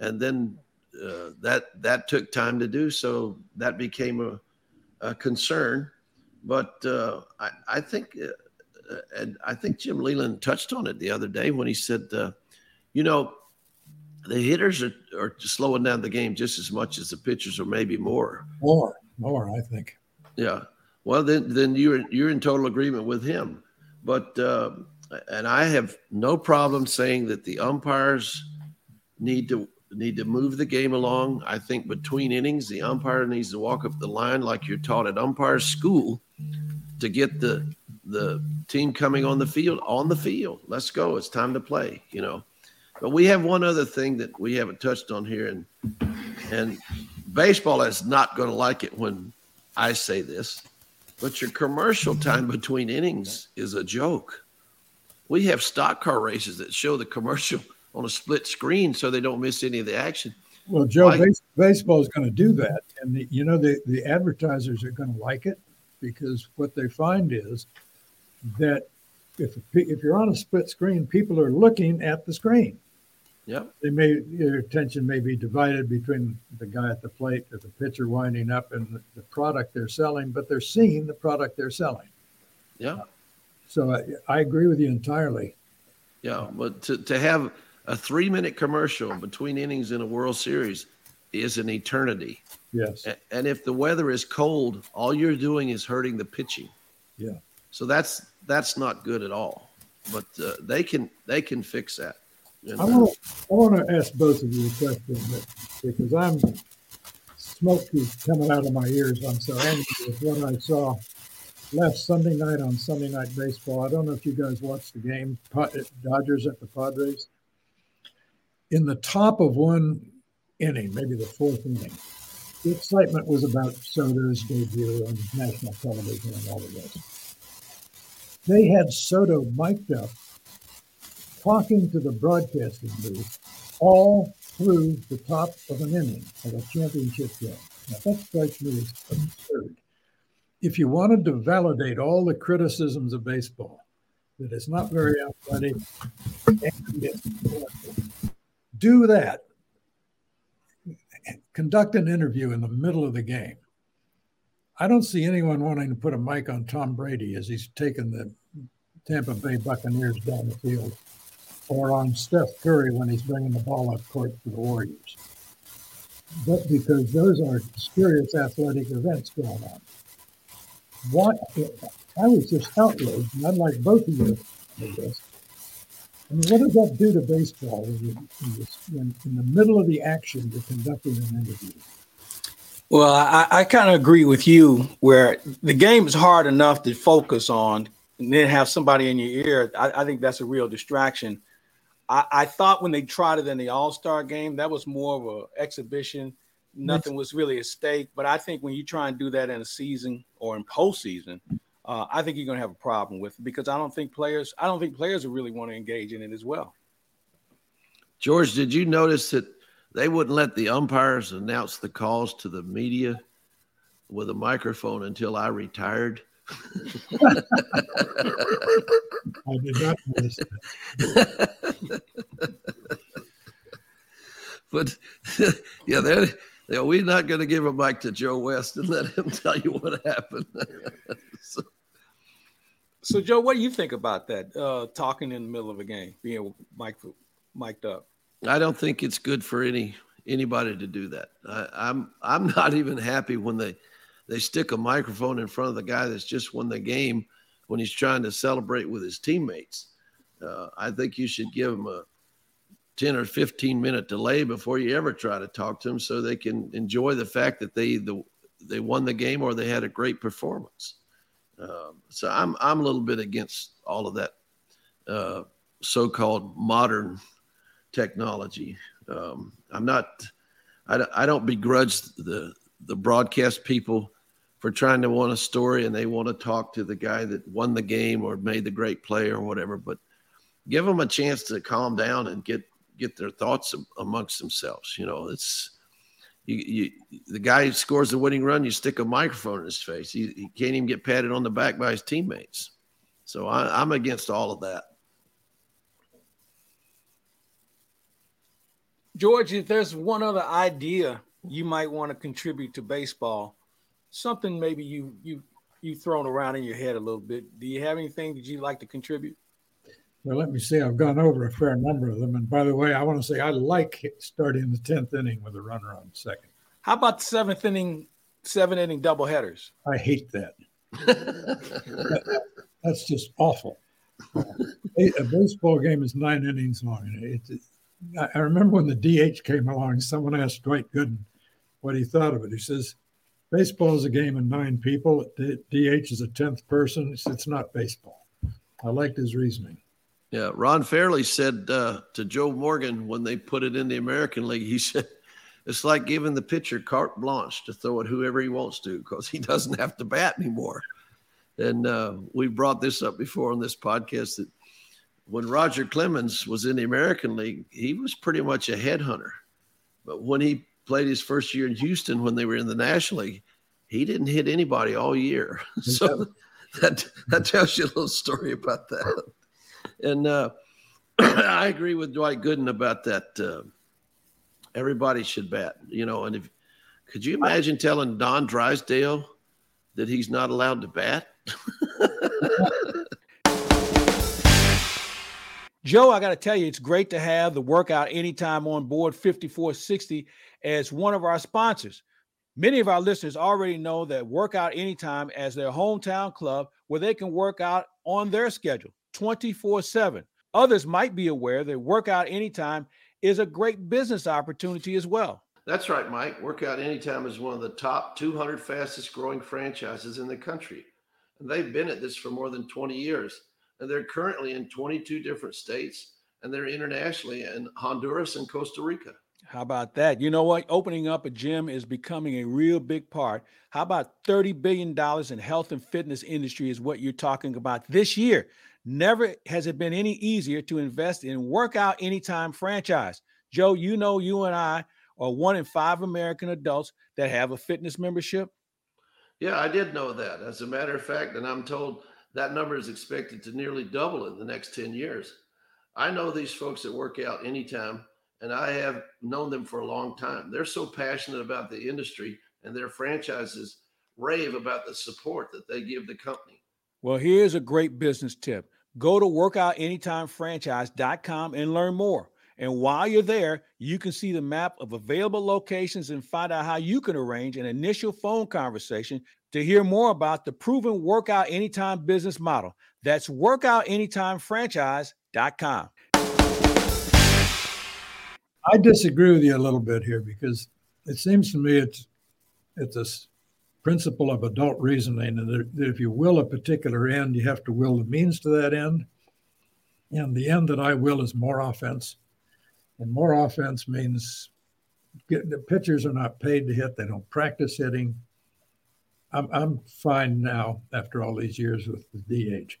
and then uh, that that took time to do so that became a, a concern. But uh, I, I, think uh, uh, and I think Jim Leyland touched on it the other day when he said uh, you know the hitters are, are slowing down the game just as much as the pitchers or maybe more. More more I think yeah well then then you're you're in total agreement with him but um, and I have no problem saying that the umpires need to need to move the game along. I think between innings, the umpire needs to walk up the line like you're taught at umpire school to get the the team coming on the field on the field. Let's go. It's time to play, you know. But we have one other thing that we haven't touched on here and and baseball is not going to like it when I say this, but your commercial time between innings is a joke. We have stock car races that show the commercial on a split screen so they don't miss any of the action. Well, Joe, base, baseball is going to do that, and the, you know the the advertisers are going to like it because what they find is that if if you're on a split screen, people are looking at the screen. Yeah, they may their attention may be divided between the guy at the plate or the pitcher winding up and the, the product they're selling, but they're seeing the product they're selling. Yeah. So I, I agree with you entirely. Yeah, but to, to have a three minute commercial between innings in a World Series is an eternity. Yes. And if the weather is cold, all you're doing is hurting the pitching. Yeah. So that's that's not good at all. But uh, they can they can fix that. I want to I want to ask both of you a question because I'm smoke is coming out of my ears. I'm so angry with what I saw last Sunday night on Sunday Night Baseball. I don't know if you guys watched the game, uh, Dodgers at the Padres in the top of one inning, maybe the fourth inning, the excitement was about Soto's debut on national television and all of this. They had Soto mic'd up, talking to the broadcasting booth all through the top of an inning of a championship game. Now, that strikes me as absurd. If you wanted to validate all the criticisms of baseball, that it's not very athletic do that. Conduct an interview in the middle of the game. I don't see anyone wanting to put a mic on Tom Brady as he's taking the Tampa Bay Buccaneers down the field, or on Steph Curry when he's bringing the ball up court for the Warriors. But because those are serious athletic events going on. What I was just outraged, and I'd like both of you, I guess, I mean, what does that do to baseball in, in, in the middle of the action you're conducting an interview? Well, I, I kind of agree with you where the game is hard enough to focus on and then have somebody in your ear. I, I think that's a real distraction. I, I, thought when they tried it in the All Star game, that was more of an exhibition. Nothing was really at stake. But I think when you try and do that in a season or in postseason, uh, I think you're going to have a problem with it because I don't think players, I don't think players really want to engage in it as well. George, did you notice that they wouldn't let the umpires announce the calls to the media with a microphone until I retired? I did not notice that. *laughs* but *laughs* yeah, they're you know, we're not going to give a mic to Joe West and let him *laughs* tell you what happened. so, so, Joe, what do you think about that? Uh, talking in the middle of a game, being mic mic'd up. I don't think it's good for any anybody to do that. I, I'm I'm not even happy when they they stick a microphone in front of the guy that's just won the game when he's trying to celebrate with his teammates. Uh, I think you should give him a 10 or 15 minute delay before you ever try to talk to them so they can enjoy the fact that they the, they won the game or they had a great performance. Um, so I'm I'm a little bit against all of that uh, so-called modern technology. Um, I'm not. I, I don't begrudge the the broadcast people for trying to want a story and they want to talk to the guy that won the game or made the great play or whatever. But give them a chance to calm down and get get their thoughts amongst themselves. You know, it's you, you, the guy who scores the winning run, you stick a microphone in his face. He, he can't even get patted on the back by his teammates. So I, I'm against all of that. George, if there's one other idea you might want to contribute to baseball, something maybe you you you thrown around in your head a little bit. Do you have anything that you'd like to contribute? Well, let me see. I've gone over a fair number of them. And by the way, I want to say I like starting the 10th inning with a runner on second. How about the seventh inning, seven inning double headers? I hate that. *laughs* That's just awful. a baseball game is nine innings long. It, it, I remember when the DH came along, someone asked Dwight Gooden what he thought of it. He says, Baseball is a game of nine people. DH is a 10th person. It's not baseball. I liked his reasoning. Yeah, Ron Fairly said uh, to Joe Morgan when they put it in the American League, he *laughs* said, it's like giving the pitcher carte blanche to throw it whoever he wants to because he doesn't have to bat anymore. And uh, we brought this up before on this podcast that when Roger Clemens was in the American League, he was pretty much a headhunter. But when he played his first year in Houston, when they were in the National League, he didn't hit anybody all year. *laughs* so that that tells you a little story about that. And uh, *clears throat* I agree with Dwight Gooden about that. Uh, everybody should bat, you know. And if could you imagine telling Don Drysdale that he's not allowed to bat? *laughs* Joe, I got to tell you, it's great to have the workout anytime on board 5460 as one of our sponsors. Many of our listeners already know that Workout Anytime as their hometown club where they can work out on their schedule 24 7. Others might be aware that Workout Anytime is a great business opportunity as well. That's right, Mike. Workout Anytime is one of the top 200 fastest growing franchises in the country. And they've been at this for more than 20 years. And they're currently in 22 different states and they're internationally in Honduras and Costa Rica. How about that? You know what? Opening up a gym is becoming a real big part. How about $30 billion in health and fitness industry is what you're talking about this year. Never has it been any easier to invest in Workout Anytime franchise. Joe, you know you and I are one in five American adults that have a fitness membership. Yeah, I did know that. As a matter of fact, and I'm told that number is expected to nearly double in the next 10 years. I know these folks that work out anytime, and I have known them for a long time. They're so passionate about the industry, and their franchises rave about the support that they give the company. Well, here's a great business tip go to workoutanytimefranchise.com and learn more. And while you're there, you can see the map of available locations and find out how you can arrange an initial phone conversation to hear more about the proven workout anytime business model. That's workoutanytimefranchise.com. I disagree with you a little bit here because it seems to me it's it's a principle of adult reasoning, and that if you will a particular end, you have to will the means to that end. And the end that I will is more offense, and more offense means get, the pitchers are not paid to hit; they don't practice hitting. I'm I'm fine now after all these years with the DH,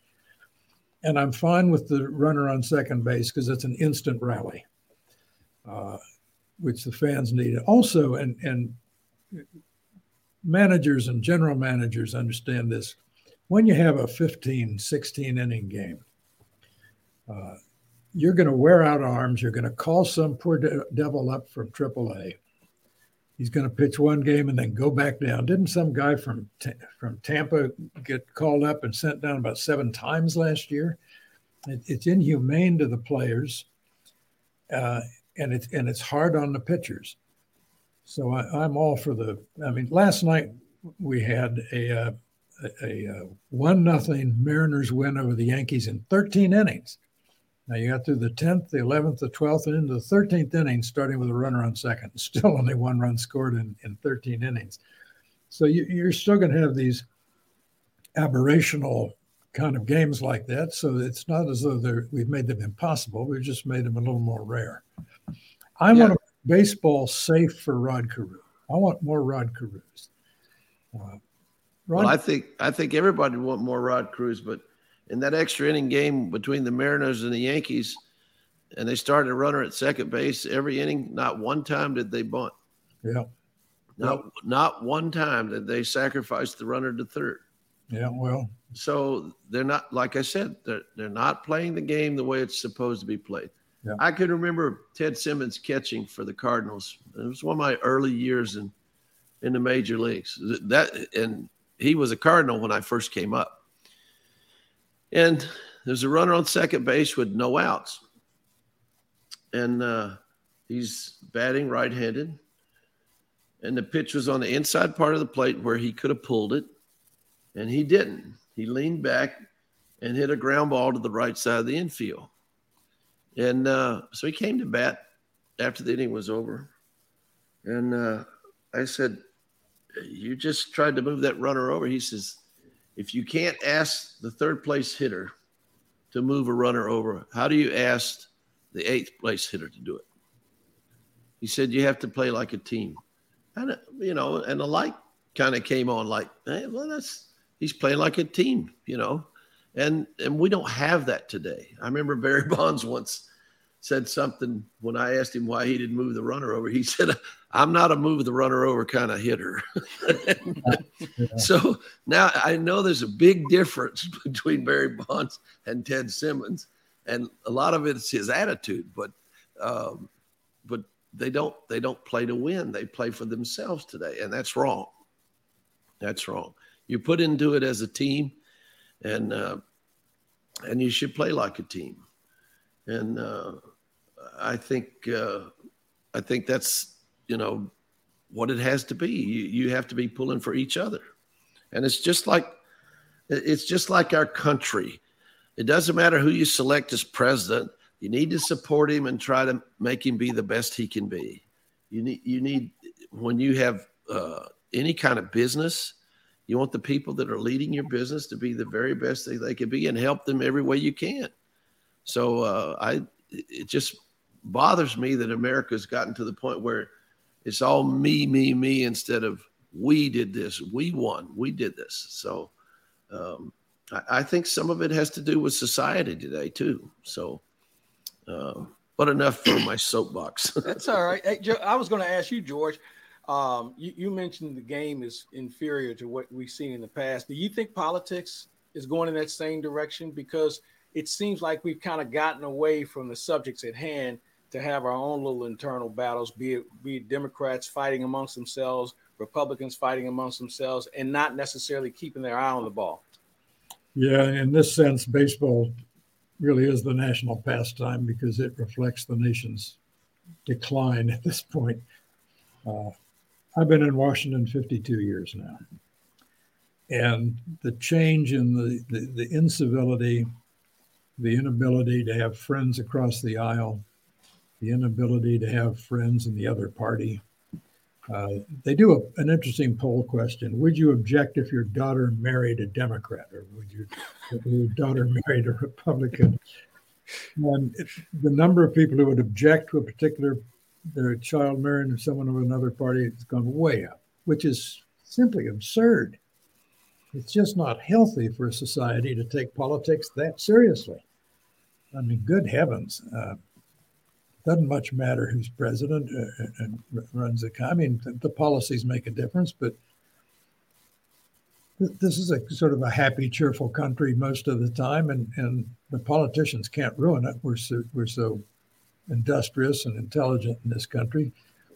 and I'm fine with the runner on second base because it's an instant rally, which the fans need. Also, and and managers and general managers understand this. When you have a 15, 16 inning game, uh, you're going to wear out arms. You're going to call some poor de- devil up from AAA. He's going to pitch one game and then go back down. Didn't some guy from from Tampa get called up and sent down about seven times last year? It, it's inhumane to the players, uh, and it's and it's hard on the pitchers. So I, am all for the. I mean, last night we had a uh, a, a one nothing Mariners win over the Yankees in 13 innings. Now you got through the 10th, the 11th, the 12th, and into the 13th inning, starting with a runner on second. *laughs* Still only one run scored in, in 13 innings. So you, you're still going to have these aberrational kind of games like that. So it's not as though we've made them impossible. We've just made them a little more rare. I yeah. want baseball safe for Rod Carew. I want more Rod Carews. Uh, Rod, well, I think I think everybody want more Rod Carews, but in that extra inning game between the Mariners and the Yankees, and they started a runner at second base every inning. Not one time did they bunt. Yeah. Not well, not one time did they sacrifice the runner to third. Yeah, well. So they're not like I said, they're they're not playing the game the way it's supposed to be played. Yeah. I can remember Ted Simmons catching for the Cardinals. It was one of my early years in in the major leagues. That and he was a Cardinal when I first came up. And there's a runner on second base with no outs. And uh, he's batting right handed. And the pitch was on the inside part of the plate where he could have pulled it. And he didn't. He leaned back and hit a ground ball to the right side of the infield. And uh, so he came to bat after the inning was over. And uh, I said, You just tried to move that runner over. He says, If you can't ask the third place hitter to move a runner over, how do you ask the eighth place hitter to do it? He said, You have to play like a team. And, you know, and the light kind of came on like, hey, well, that's, he's playing like a team, you know and and we don't have that today. I remember *laughs* Barry Bonds once said something when I asked him why he didn't move the runner over. He said, "I'm not a move the runner over kind of hitter." *laughs* So now I know there's a big difference *laughs* between Barry Bonds and Ted Simmons, and a lot of it's his attitude. But um, but they don't they don't play to win. They play for themselves today, and that's wrong. That's wrong. You put into it as a team and uh, and you should play like a team. And uh, I think uh, I think that's you know what it has to be. You, you have to be pulling for each other, and it's just like it's just like our country. It doesn't matter who you select as president. You need to support him and try to make him be the best he can be. You need you need when you have uh, any kind of business you want the people that are leading your business to be the very best they, they can be and help them every way you can. So uh, I, it just bothers me that America's gotten to the point where it's all me, me, me instead of we did this, we won, we did this. So um, I, I, think some of it has to do with society today too. So, uh, but enough for my soapbox. That's all right. Hey, Joe, I was going to ask you, George. Um, you, you, mentioned the game is inferior to what we've seen in the past. Do you think politics is going in that same direction? Because it seems like we've kind of gotten away from the subjects at hand to have our own little internal battles, be it, be it Democrats fighting amongst themselves, Republicans fighting amongst themselves, and not necessarily keeping their eye on the ball. Yeah, in this sense, baseball really is the national pastime because it reflects the nation's decline at this point. Uh, I've been in Washington 52 years now. And the change in the, the, the, incivility, the inability to have friends across the aisle, the inability to have friends in the other party. Uh, they do a, an interesting poll question. Would you object if your daughter married a Democrat or would you, your daughter *laughs* married a Republican? And the number of people who would object to a particular their child marrying or someone of another party has gone way up, which is simply absurd. It's just not healthy for a society to take politics that seriously. I mean, good heavens. Uh, doesn't much matter who's president uh, uh and runs the I mean, the policies make a difference, but this is a sort of a happy, cheerful country most of the time, and, and the politicians can't ruin it. We're so, we're so industrious and intelligent in this country.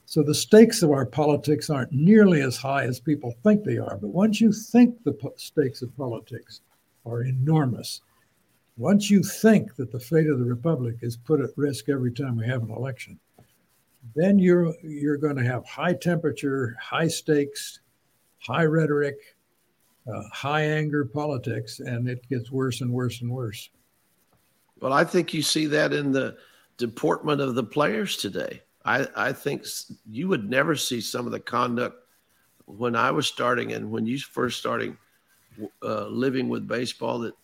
So the stakes of our politics aren't nearly as high as people think they are. But once you think the stakes of politics are enormous, once you think that the fate of the republic is put at risk every time we have an election, then you're you're going to have high temperature, high stakes, high rhetoric, uh, high anger politics, and it gets worse and worse and worse. Well, I think you see that in the deportment of the players today. I, I think you would never see some of the conduct when I was starting and when you first starting uh, living with baseball that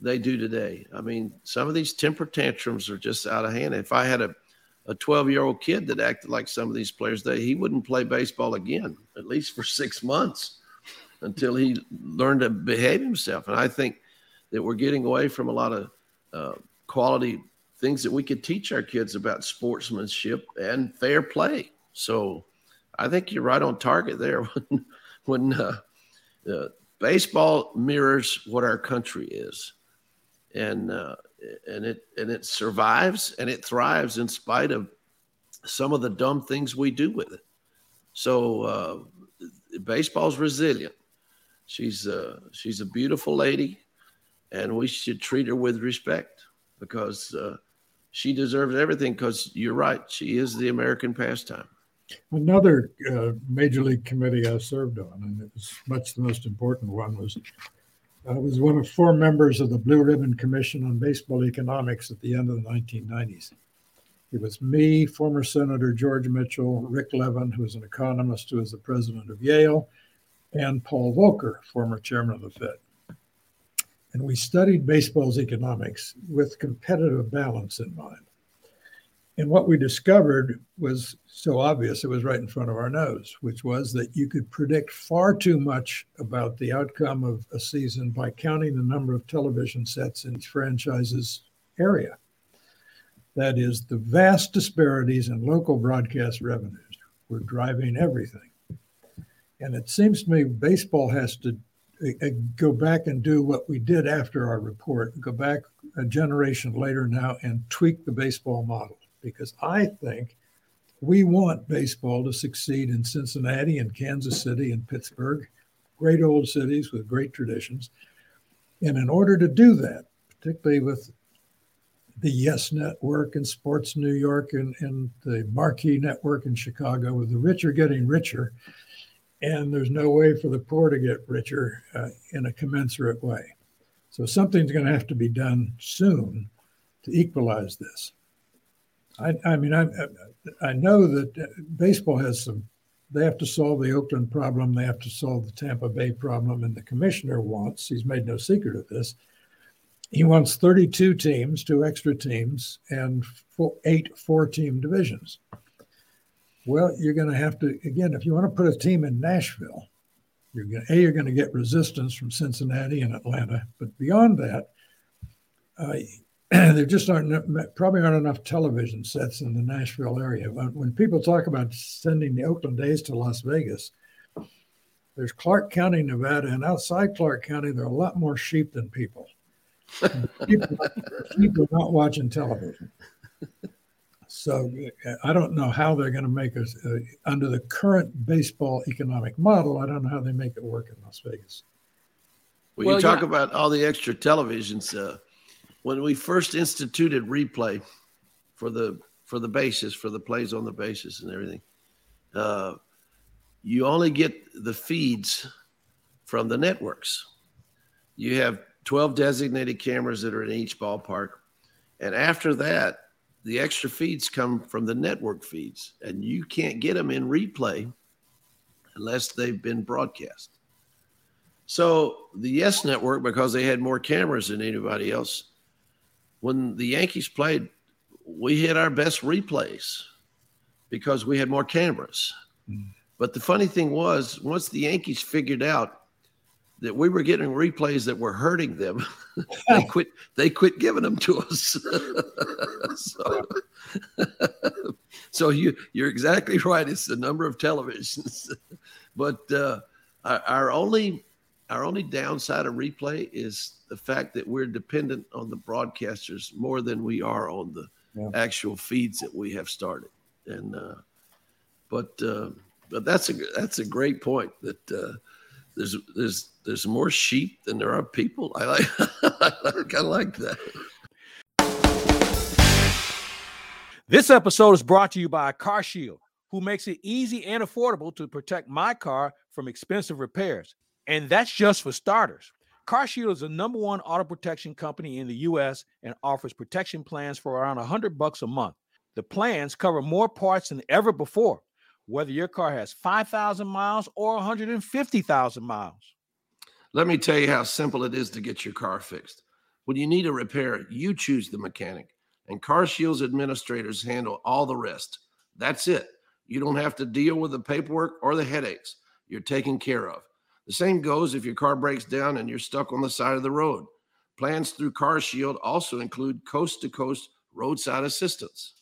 they do today. I mean, some of these temper tantrums are just out of hand. If I had a a 12 year old kid that acted like some of these players, they, he wouldn't play baseball again, at least for six months until he learned to behave himself. And I think that we're getting away from a lot of uh, quality things that we could teach our kids about sportsmanship and fair play. So I think you're right on target there *laughs* when, when uh, uh, baseball mirrors what our country is. And, uh, and it and it survives and it thrives in spite of some of the dumb things we do with it. So uh, baseball's resilient. She's uh, she's a beautiful lady, and we should treat her with respect because uh, she deserves everything. Because you're right, she is the American pastime. Another uh, major league committee I served on, and it was much the most important one, was I was one of four members of the Blue Ribbon Commission on Baseball Economics at the end of the 1990s. It was me, former Senator George Mitchell, Rick Levin, who was an economist who was the president of Yale, and Paul Volcker, former chairman of the Fed. And we studied baseball's economics with competitive balance in mind. And what we discovered was so obvious, it was right in front of our nose, which was that you could predict far too much about the outcome of a season by counting the number of television sets in each franchise's area. That is, the vast disparities in local broadcast revenues were driving everything. And it seems to me baseball has to Uh, go back and do what we did after our report, go back a generation later now and tweak the baseball model. Because I think we want baseball to succeed in Cincinnati and Kansas City and Pittsburgh, great old cities with great traditions. And in order to do that, particularly with the Yes Network and Sports New York and, and the Marquee Network in Chicago, with the rich are getting richer, and there's no way for the poor to get richer uh, in a commensurate way. So something's going to have to be done soon to equalize this. I, I mean, I, I know that baseball has some. They have to solve the Oakland problem. They have to solve the Tampa Bay problem, and the commissioner wants. He's made no secret of this. He wants 32 teams, two extra teams, and four, eight four-team divisions. Well, you're going to have to again if you want to put a team in Nashville, you're going to, a you're going to get resistance from Cincinnati and Atlanta, but beyond that, uh, *clears throat* there just aren't probably aren't enough television sets in the Nashville area. When, when people talk about sending the Oakland A's to Las Vegas, there's Clark County, Nevada, and outside Clark County, there are a lot more sheep than people. *laughs* people, people not watching television. So I don't know how they're going to make us uh, under the current baseball economic model. I don't know how they make it work in Las Vegas. Well, well you talk yeah. about all the extra televisions. Uh, when we first instituted replay for the for the bases, for the plays on the bases and everything, uh, you only get the feeds from the networks. You have 12 designated cameras that are in each ballpark. And after that, the extra feeds come from the network feeds, and you can't get them in replay unless they've been broadcast. So the Yes Network, because they had more cameras than anybody else, when the Yankees played, we hit our best replays because we had more cameras. Mm. But the funny thing was, once the Yankees figured out that we were getting replays that were hurting them. *laughs* they quit. They quit giving them to us. *laughs* so, *laughs* so, you you're exactly right. It's the number of televisions, but uh, our, our, only our only downside of replay is the fact that we're dependent on the broadcasters more than we are on the yeah. actual feeds that we have started. And uh, but uh, but that's a that's a great point that uh, there's there's there's more sheep than there are people. I like *laughs* I kind of like that. This episode is brought to you by Car Shield, who makes it easy and affordable to protect my car from expensive repairs. And that's just for starters. CarShield is the number one auto protection company in the U.S. and offers protection plans for around 100 bucks a month. The plans cover more parts than ever before, whether your car has 5,000 miles or 150,000 miles. Let me tell you how simple it is to get your car fixed. When you need a repair, you choose the mechanic, and CarShield's administrators handle all the rest. That's it. You don't have to deal with the paperwork or the headaches. You're taken care of. The same goes if your car breaks down and you're stuck on the side of the road. Plans through CarShield also include coast to coast roadside assistance.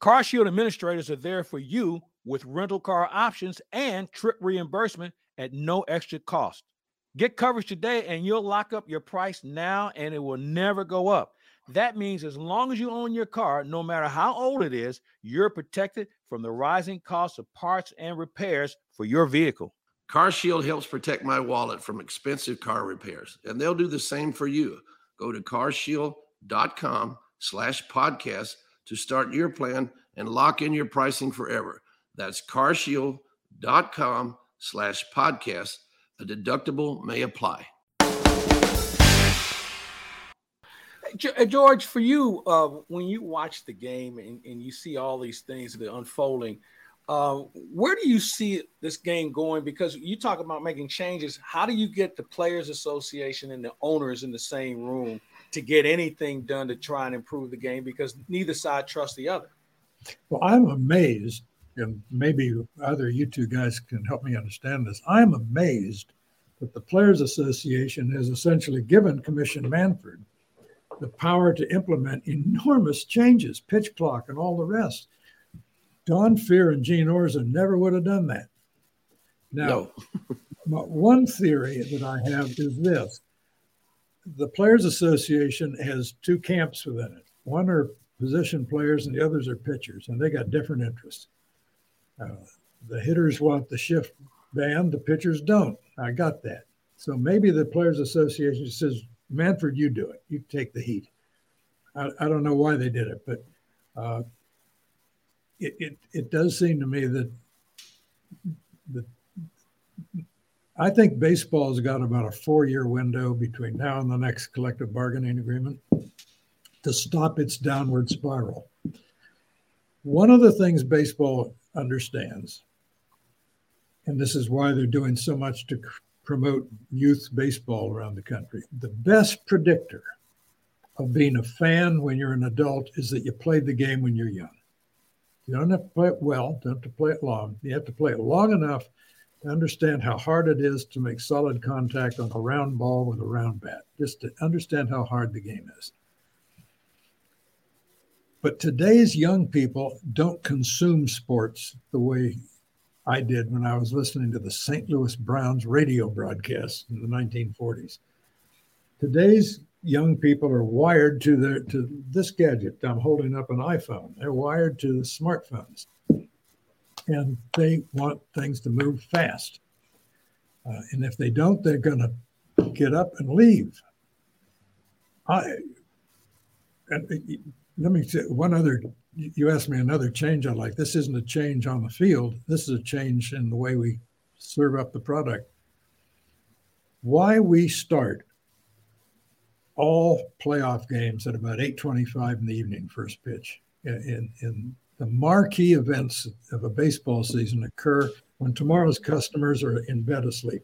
CarShield administrators are there for you with rental car options and trip reimbursement at no extra cost. Get coverage today and you'll lock up your price now and it will never go up. That means as long as you own your car, no matter how old it is, you're protected from the rising cost of parts and repairs for your vehicle. CarShield helps protect my wallet from expensive car repairs, and they'll do the same for you. Go to carshield.com slash podcast to start your plan and lock in your pricing forever. That's carshield.com slash podcast. A deductible may apply. George, for you, uh, when you watch the game and, and, you see all these things that are unfolding, uh, where do you see this game going? Because you talk about making changes. How do you get the Players Association and the owners in the same room to get anything done to try and improve the game? Because neither side trusts the other. Well, I'm amazed, and maybe either you two guys can help me understand this. I'm amazed that the Players Association has essentially given Commissioner Manfred the power to implement enormous changes, pitch clock, and all the rest. Don Fehr and Gene Orza never would have done that. Now, no. *laughs* one theory that I have is this the Players Association has two camps within it. One are position players, and the others are pitchers, and they got different interests. Uh, the hitters want the shift banned, the pitchers don't. I got that. So maybe the Players Association says Manfred, you do it. You take the heat. I, I don't know why they did it, but uh, it, it, it does seem to me that the I think baseball's got about a four year window between now and the next collective bargaining agreement to stop its downward spiral. One of the things baseball understands, and this is why they're doing so much to promote youth baseball around the country. The best predictor of being a fan when you're an adult is that you played the game when you're young. You don't have to play it well, don't have to play it long. You have to play it long enough to understand how hard it is to make solid contact on a round ball with a round bat, just to understand how hard the game is. But today's young people don't consume sports the way I did when I was listening to the St. Louis Browns radio broadcast in the 1940s. Today's young people are wired to their to this gadget. I'm holding up an iPhone. They're wired to the smartphones, and they want things to move fast. Uh, and if they don't, they're going to get up and leave. I and uh, let me say one other you asked me another change I like. This isn't a change on the field. This is a change in the way we serve up the product. Why we start all playoff games at about 8:25 in the evening, first pitch. In, in the marquee events of a baseball season occur when tomorrow's customers are in bed asleep.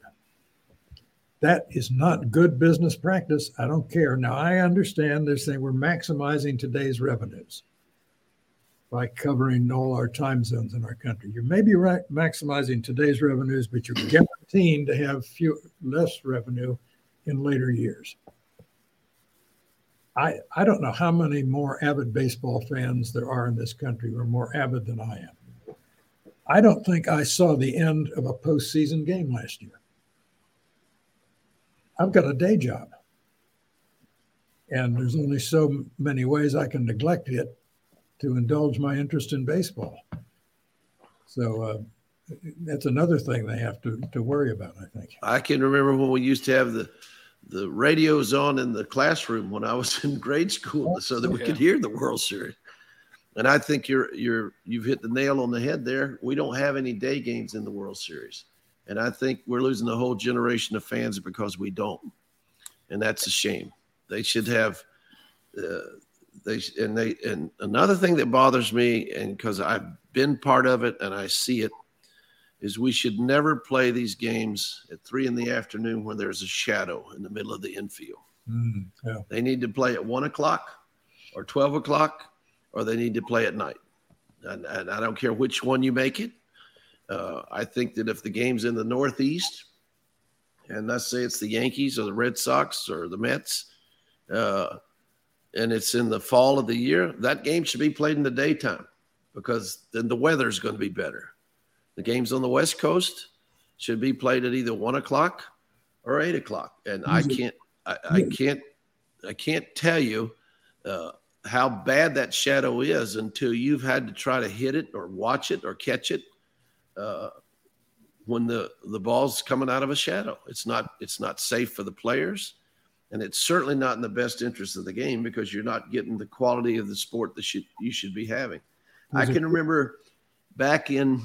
That is not good business practice. I don't care. Now I understand they're saying we're maximizing today's revenues by covering all our time zones in our country. You may be ra- maximizing today's revenues, but you're guaranteed to have few, less revenue in later years. I, I don't know how many more avid baseball fans there are in this country who are more avid than I am. I don't think I saw the end of a postseason game last year. I've got a day job. And there's only so many ways I can neglect it to indulge my interest in baseball. So uh, that's another thing they have to, to worry about, I think. I can remember when we used to have the the radios on in the classroom when I was *laughs* in grade school so that we yeah. could hear the World Series. And I think you're you're you've hit the nail on the head there. We don't have any day games in the World Series. And I think we're losing a whole generation of fans because we don't. and that's a shame. They should have. Uh, they and they and another thing that bothers me, and because I've been part of it and I see it, is we should never play these games at three in the afternoon when there's a shadow in the middle of the infield. Mm, yeah. They need to play at one o'clock or 12 o'clock, or they need to play at night. And, and I don't care which one you make it. Uh, I think that if the game's in the Northeast, and let's say it's the Yankees or the Red Sox or the Mets, uh, and it's in the fall of the year, that game should be played in the daytime because then the weather's going to be better. The games on the West Coast should be played at either one o'clock or eight o'clock, and I can't, I, I can't, I can't tell you uh, how bad that shadow is until you've had to try to hit it or watch it or catch it uh, when the the ball's coming out of a shadow. It's not it's not safe for the players, and it's certainly not in the best interest of the game because you're not getting the quality of the sport that should, you should be having. I can remember back in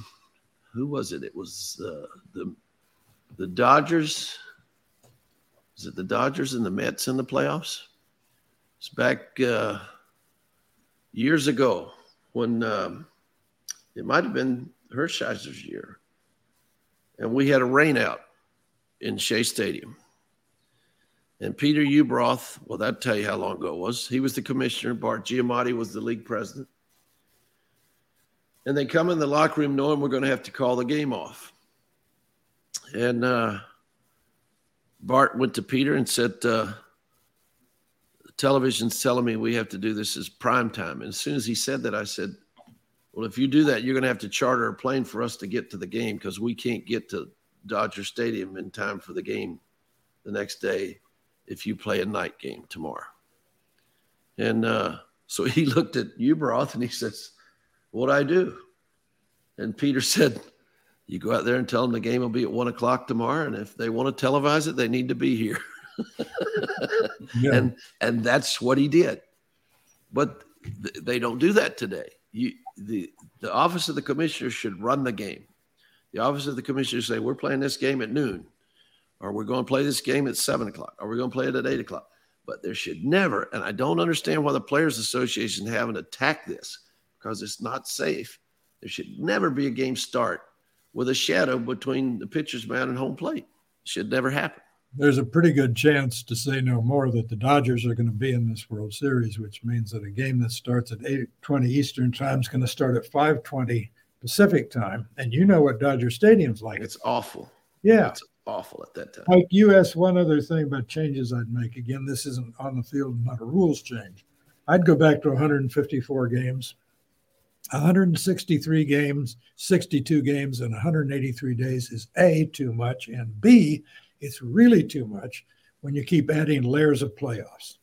who was it? It was uh, the the Dodgers. Is it the Dodgers and the Mets in the playoffs? It's back uh, years ago when um, it might have been Hershiser's year, and we had a rainout in Shea Stadium. And Peter Ueberroth, well, that'd tell you how long ago it was. He was the commissioner. Bart Giamatti was the league president. And they come in the locker room knowing we're going to have to call the game off. And uh, Bart went to Peter and said, uh, television's telling me we have to do this as prime time. And as soon as he said that, I said, well, if you do that, you're going to have to charter a plane for us to get to the game because we can't get to Dodger Stadium in time for the game the next day if you play a night game tomorrow. And uh, so he *laughs* looked at Ueberroth and he says, What I do? And Peter *laughs* said, You go out there and tell them the game will be at one o'clock tomorrow. And if they want to televise it, they need to be here. *laughs* yeah. And and that's what he did. But th- they don't do that today. You, the the office of the commissioner should run the game. The office of the commissioner say we're playing this game at noon, or we're going to play this game at seven o'clock, or we're going to play it at eight o'clock. But there should never, and I don't understand why the Players Association haven't attacked this because it's not safe. There should never be a game start with a shadow between the pitcher's mound and home plate. It should never happen there's a pretty good chance to say no more that the Dodgers are going to be in this World Series, which means that a game that starts at 8:20 Eastern time is going to start at 5:20 Pacific time, and you know what Dodger Stadium's like. It's awful. Yeah, it's awful at that time. Like you asked one other thing about changes I'd make. Again, this isn't on the field, not a rules change. I'd go back to 154 games. 163 games, 62 games, and 183 days is A, too much, and B, it's really too much when you keep adding layers of playoffs.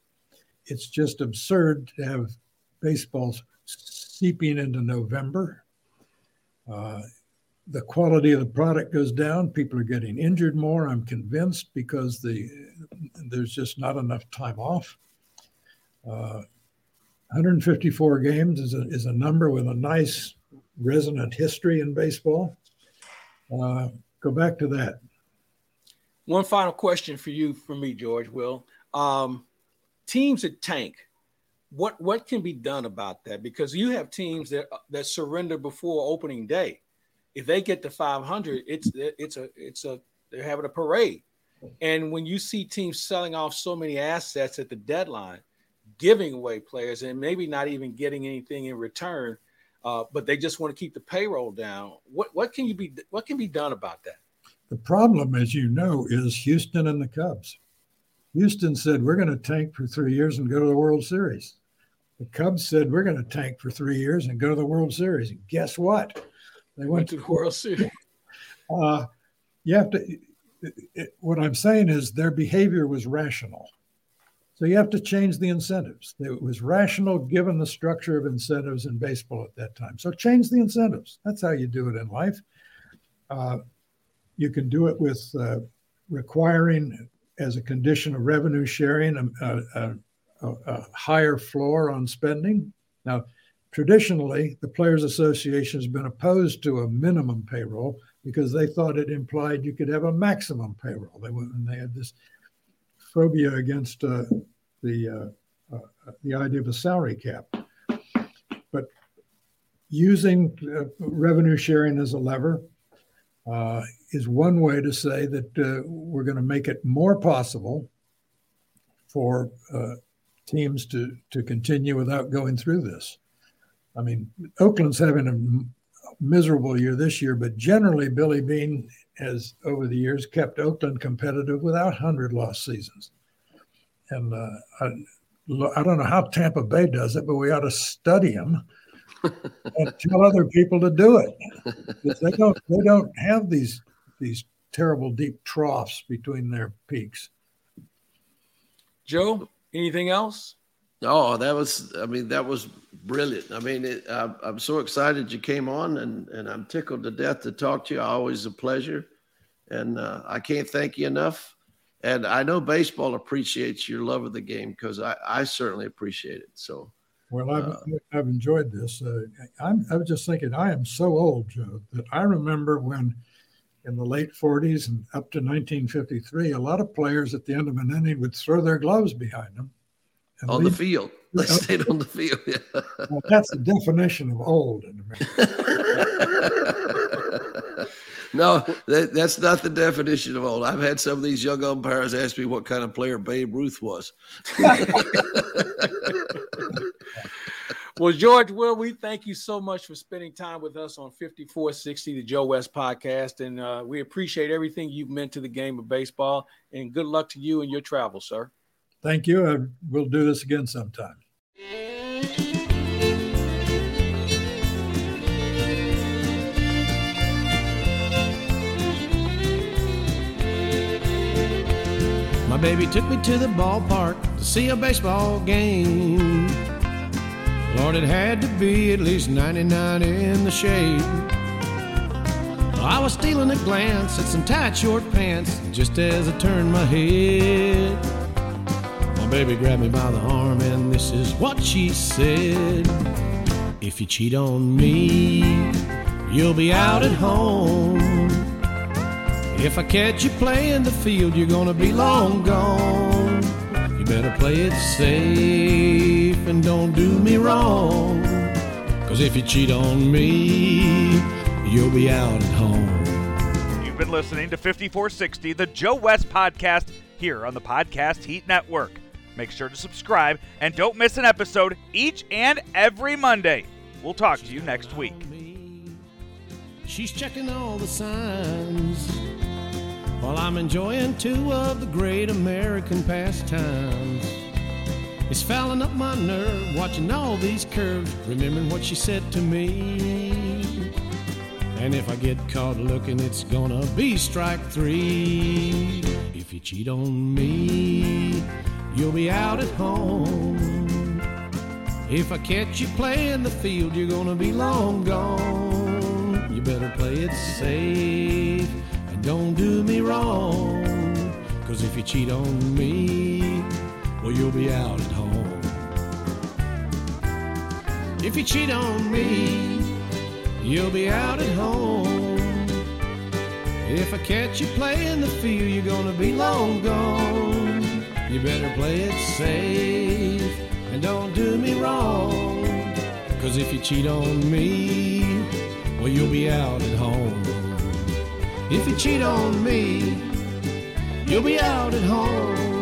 It's just absurd to have baseball seeping into November. Uh, the quality of the product goes down. People are getting injured more. I'm convinced because the there's just not enough time off. Uh, 154 games is a, is a number with a nice resonant history in baseball. Uh, go back to that. One final question for you, for me, George. Will um, teams that tank, what what can be done about that? Because you have teams that that surrender before opening day. If they get to 500, it's it's a it's a they're having a parade. And when you see teams selling off so many assets at the deadline, giving away players and maybe not even getting anything in return, uh, but they just want to keep the payroll down. What what can you be what can be done about that? The problem, as you know, is Houston and the Cubs. Houston said, We're going to tank for three years and go to the World Series. The Cubs said, We're going to tank for three years and go to the World Series. And guess what? They went, went to the World Series. *laughs* Uh, you have to, it, it, what I'm saying is their behavior was rational. So you have to change the incentives. It was rational given the structure of incentives in baseball at that time. So change the incentives. That's how you do it in life. Uh, you can do it with uh, requiring, as a condition of revenue sharing, a, a, a, a higher floor on spending. Now, traditionally, the Players Association has been opposed to a minimum payroll because they thought it implied you could have a maximum payroll. They, they had this phobia against uh, the uh, uh, the idea of a salary cap, but using uh, revenue sharing as a lever uh, is one way to say that uh, we're going to make it more possible for teams to to continue without going through this. I mean, Oakland's having a miserable year this year, but generally Billy Beane has over the years kept Oakland competitive without hundred loss seasons. And uh, I, I don't know how Tampa Bay does it, but we ought to study them *laughs* and tell other people to do it. They don't they don't have these these terrible deep troughs between their peaks. Joe, anything else? Oh, that was, I mean, that was brilliant. I mean, it, I, I'm so excited you came on and, and I'm tickled to death to talk to you. Always a pleasure. And uh, I can't thank you enough. And I know baseball appreciates your love of the game because I, I certainly appreciate it. So, well, I've, uh, I've enjoyed this. Uh, I'm, I was just thinking, I am so old, Joe, that I remember when in the late 40s and up to 1953, a lot of players at the end of an inning would throw their gloves behind them on leave. the field. *laughs* They stayed on the field. Yeah. Well, that's the definition of old in America. *laughs* no, that, that's not the definition of old. I've had some of these young umpires ask me what kind of player Babe Ruth was. *laughs* well, George, Will, we thank you so much for spending time with us on 5460, the Joe West podcast. And uh, we appreciate everything you've meant to the game of baseball. And good luck to you and your travels, sir. Thank you. Uh, we'll do this again sometime. My baby took me to the ballpark to see a baseball game. It had to be at least 99 in the shade. I was stealing a glance at some tight short pants just as I turned my head My baby grabbed me by the arm, and this is what she said If you cheat on me, you'll be out at home. If I catch you playing the field, you're gonna be long gone. You better play it safe and don't do me wrong. Cause if you cheat on me, you'll be out at home. You've been listening to 5460, the Joe West podcast, here on the Podcast Heat Network. Make sure to subscribe and don't miss an episode each and every Monday. We'll talk to you next week. She's checking all the signs while I'm enjoying two of the great American pastimes. It's fouling up my nerve watching all these curves, remembering what she said to me. And if I get caught looking, it's gonna be strike three. If you cheat on me, you'll be out at home. If I catch you playing the field, you're gonna be long gone. You better play it safe and don't do me wrong. Cause if you cheat on me, well, you'll be out at home. If you cheat on me, you'll be out at home. If I catch you playing the field, you're gonna be long gone. You better play it safe and don't do me wrong. Cause if you cheat on me, well, you'll be out at home. If you cheat on me, you'll be out at home.